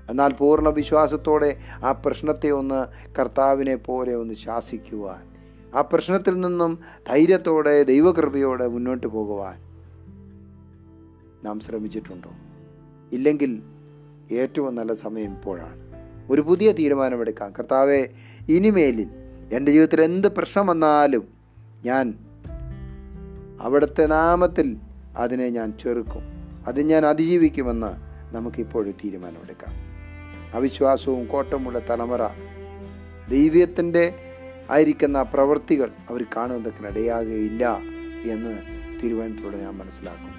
എന്നാൽ പൂർണ വിശ്വാസത്തോടെ ആ പ്രശ്നത്തെ ഒന്ന് കർത്താവിനെ പോലെ ഒന്ന് ശാസിക്കുവാൻ ആ പ്രശ്നത്തിൽ നിന്നും ധൈര്യത്തോടെ ദൈവകൃപയോടെ മുന്നോട്ട് പോകുവാൻ നാം ശ്രമിച്ചിട്ടുണ്ടോ? ഇല്ലെങ്കിൽ ഏറ്റവും നല്ല സമയം ഇപ്പോഴാണ്. ഒരു പുതിയ തീരുമാനമെടുക്കാം. കർത്താവെ ഇനിമേലിൽ എന്റെ ജീവിതത്തിൽ എന്ത് പ്രശ്നം വന്നാലും ഞാൻ അവിടുത്തെ നാമത്തിൽ അതിനെ ഞാൻ ചെറുക്കും. അത് ഞാൻ അതിജീവിക്കുമെന്ന് നമുക്കിപ്പോഴും തീരുമാനമെടുക്കാം. അവിശ്വാസവും കോട്ടമുള്ള തലമുറ ദൈവത്തിന്റെ ആയിരിക്കുന്ന പ്രവൃത്തികൾ അവർ കാണുന്നതിനിടയാകുകയില്ല എന്ന് തിരുവനന്തപുരത്ത് ഞാൻ മനസ്സിലാക്കും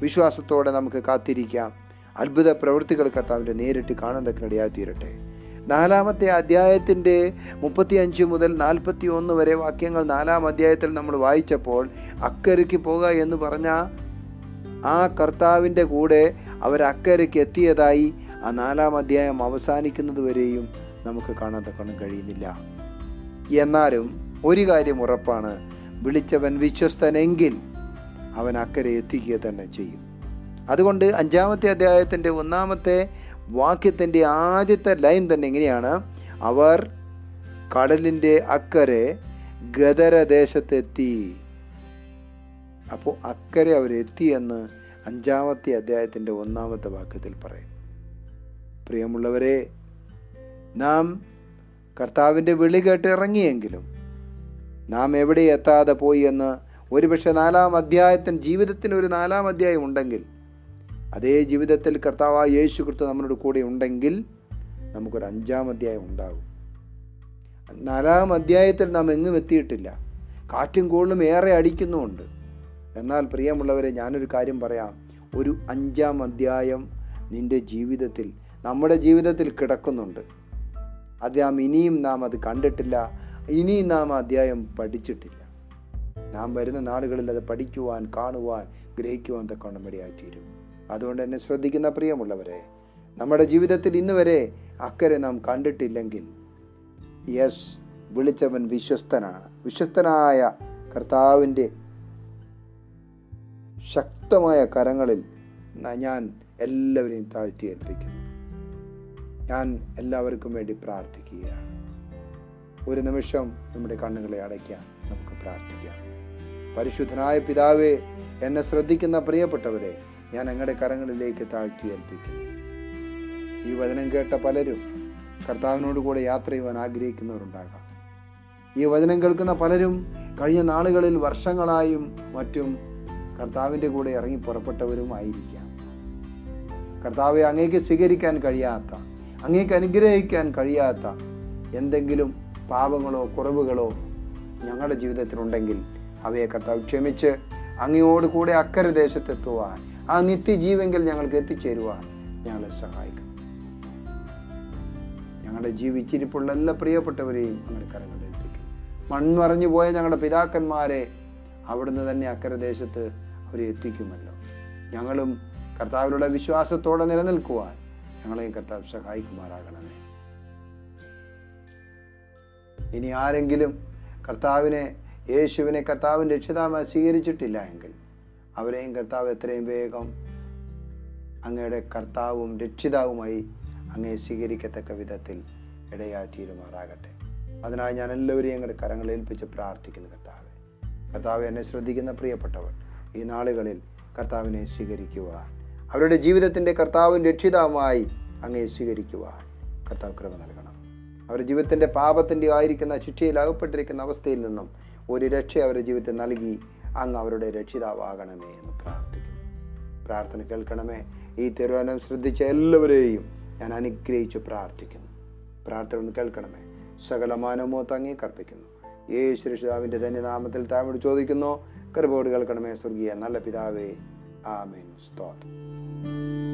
വിശ്വാസത്തോടെ നമുക്ക് കാത്തിരിക്കാം. അത്ഭുത പ്രവൃത്തികൾ കർത്താവിന്റെ നേരിട്ട് കാണുന്നതിനിടയായി തീരട്ടെ. നാലാമത്തെ അധ്യായത്തിന്റെ മുപ്പത്തി അഞ്ച് മുതൽ നാൽപ്പത്തി ഒന്ന് വരെ വാക്യങ്ങൾ നാലാം അധ്യായത്തിൽ നമ്മൾ വായിച്ചപ്പോൾ അക്കരയ്ക്ക് പോകുക എന്ന് പറഞ്ഞ ആ കർത്താവിന്റെ കൂടെ അവർ അക്കരയ്ക്ക് എത്തിയതായി ആ നാലാം അധ്യായം അവസാനിക്കുന്നത് വരെയും നമുക്ക് കാണാൻ തക്കണം കഴിയുന്നില്ല. എന്നാലും ഒരു കാര്യം ഉറപ്പാണ്. വിളിച്ചവൻ വിശ്വസ്തനെങ്കിൽ അവൻ അക്കരെ എത്തിക്കുക തന്നെ ചെയ്യും. അതുകൊണ്ട് അഞ്ചാമത്തെ അധ്യായത്തിന്റെ ഒന്നാമത്തെ വാക്യത്തിന്റെ ആദ്യത്തെ ലൈൻ തന്നെ എങ്ങനെയാണ്? അവർ കടലിന്റെ അക്കരെ ഗദരദേശത്തെത്തി അപ്പോൾ അക്കരെ അവരെത്തി എന്ന് അഞ്ചാമത്തെ അധ്യായത്തിന്റെ ഒന്നാമത്തെ വാക്യത്തിൽ പറയും പ്രിയമുള്ളവരെ നാം കർത്താവിന്റെ വിളി കേട്ട് ഇറങ്ങിയെങ്കിലും നാം എവിടെ എത്താതെ പോയി എന്ന് ഒരുപക്ഷെ നാലാം അധ്യായത്തിന് ജീവിതത്തിന് ഒരു നാലാം അധ്യായം ഉണ്ടെങ്കിൽ അതേ ജീവിതത്തിൽ കർത്താവായ യേശു കൃത്വം നമ്മളോട് കൂടെ ഉണ്ടെങ്കിൽ നമുക്കൊരു അഞ്ചാം അധ്യായം ഉണ്ടാകും. നാലാം അധ്യായത്തിൽ നാം എങ്ങും എത്തിയിട്ടില്ല. കാറ്റും കോളും ഏറെ അടിക്കുന്നുമുണ്ട്. എന്നാൽ പ്രിയമുള്ളവരെ ഞാനൊരു കാര്യം പറയാം. ഒരു അഞ്ചാം അധ്യായം നിന്റെ ജീവിതത്തിൽ നമ്മുടെ ജീവിതത്തിൽ കിടക്കുന്നുണ്ട്. അത് നാം ഇനിയും നാം അത് കണ്ടിട്ടില്ല. ഇനിയും നാം അധ്യായം പഠിച്ചിട്ടില്ല. നാം വരുന്ന നാളുകളിൽ അത് പഠിക്കുവാൻ കാണുവാൻ ഗ്രഹിക്കുവാൻ തക്കവണ്ണം ഇടയായിത്തീരും അതുകൊണ്ട് തന്നെ ശ്രദ്ധിക്കുന്ന പ്രിയമുള്ളവരെ നമ്മുടെ ജീവിതത്തിൽ ഇന്ന് വരെ അക്കരെ നാം കണ്ടിട്ടില്ലെങ്കിൽ യെസ് വിളിച്ചവൻ വിശ്വസ്തനാണ്. വിശ്വസ്തനായ കർത്താവിന്റെ ശക്തമായ കരങ്ങളിൽ ഞാൻ എല്ലാവരെയും താഴ്ത്തി ഏൽപ്പിക്കുന്നു. ഞാൻ എല്ലാവർക്കും വേണ്ടി പ്രാർത്ഥിക്കുകയാണ്. ഒരു നിമിഷം നമ്മുടെ കണ്ണുകളെ അടയ്ക്കാം നമുക്ക് പ്രാർത്ഥിക്കാം. പരിശുദ്ധനായ പിതാവേ എന്നെ ശ്രദ്ധിക്കുന്ന പ്രിയപ്പെട്ടവരെ ഞാൻ അങ്ങയുടെ കരങ്ങളിലേക്ക് താഴ്ത്തി ഏൽപ്പിക്കുന്നു. ഈ വചനം കേട്ട പലരും കർത്താവിനോട് കൂടെ യാത്ര ചെയ്യുവാൻ ആഗ്രഹിക്കുന്നവരുണ്ടാകാം. ഈ വചനം കേൾക്കുന്ന പലരും കഴിഞ്ഞ നാളുകളിൽ വർഷങ്ങളായും മറ്റും കർത്താവിന്റെ കൂടെ ഇറങ്ങി പുറപ്പെട്ടവരും ആയിരിക്കാം. കർത്താവെ അങ്ങേക്ക് സ്വീകരിക്കാൻ കഴിയാത്ത അങ്ങേക്ക് അനുഗ്രഹിക്കാൻ കഴിയാത്ത എന്തെങ്കിലും പാപങ്ങളോ കുറവുകളോ ഞങ്ങളുടെ ജീവിതത്തിലുണ്ടെങ്കിൽ അവയെ കർത്താവ് ക്ഷമിച്ച് അങ്ങയോട് കൂടെ അക്കരെ ദേശത്തെത്തുവാൻ ആ നിത്യജീവെങ്കിൽ ഞങ്ങൾക്ക് എത്തിച്ചേരുവാൻ ഞങ്ങളെ സഹായിക്കണം ഞങ്ങളുടെ ജീവിച്ചിരിപ്പുള്ള എല്ലാ പ്രിയപ്പെട്ടവരെയും ഞങ്ങളുടെ കരങ്ങളിൽ എത്തിക്കും. മൺമറഞ്ഞു പോയ ഞങ്ങളുടെ പിതാക്കന്മാരെ അവിടുന്ന് തന്നെ അക്കരദേശത്ത് അവരെ എത്തിക്കുമല്ലോ. ഞങ്ങളും കർത്താവിലുള്ള വിശ്വാസത്തോടെ നിലനിൽക്കുവാൻ ഞങ്ങളെയും കർത്താവ് സഹായിക്കുമാറാകണമേ. ഇനി ആരെങ്കിലും കർത്താവിനെ യേശുവിനെ കർത്താവിന്റെ രക്ഷിതാമായി സ്വീകരിച്ചിട്ടില്ല എങ്കിൽ അവരെയും കർത്താവ് എത്രയും വേഗം അങ്ങയുടെ കർത്താവും രക്ഷിതാവുമായി അങ്ങയെ സ്വീകരിക്കത്തക്ക വിധത്തിൽ ഇടയാ തീരുമാറാകട്ടെ. അതിനായി ഞാൻ എല്ലാവരെയും ഞങ്ങളുടെ കരങ്ങളിൽ ഏൽപ്പിച്ച് പ്രാർത്ഥിക്കുന്നു കർത്താവ്. കർത്താവ് എന്നെ ശ്രദ്ധിക്കുന്ന പ്രിയപ്പെട്ടവർ ഈ നാളുകളിൽ കർത്താവിനെ സ്വീകരിക്കുവാൻ അവരുടെ ജീവിതത്തിന്റെ കർത്താവും രക്ഷിതാവുമായി അങ്ങയെ സ്വീകരിക്കുവാൻ കർത്താവ് കൃപ നൽകണം. അവരുടെ ജീവിതത്തിന്റെ പാപത്തിന്റെ ആയിരിക്കുന്ന ശിക്ഷയിൽ അകപ്പെട്ടിരിക്കുന്ന അവസ്ഥയിൽ നിന്നും ഒരു രക്ഷ അവരുടെ ജീവിതത്തിൽ നൽകി അങ്ങ് അവരുടെ രക്ഷിതാവാകണമേ എന്ന് പ്രാർത്ഥിക്കുന്നു. പ്രാർത്ഥന കേൾക്കണമേ. ഈ തിരുവനം ശ്രദ്ധിച്ച എല്ലാവരെയും ഞാൻ അനുഗ്രഹിച്ച് പ്രാർത്ഥിക്കുന്നു. പ്രാർത്ഥന ഒന്ന് കേൾക്കണമേ. സകലമാനമോ തങ്ങി കർപ്പിക്കുന്നു. യേശു രക്ഷിതാവിന്റെ ധന്യനാമത്തിൽ താമോട് ചോദിക്കുന്നു. കൃപോട് കേൾക്കണമേ സ്വർഗീയ നല്ല പിതാവേ. ആമേൻ. സ്തോത്രം.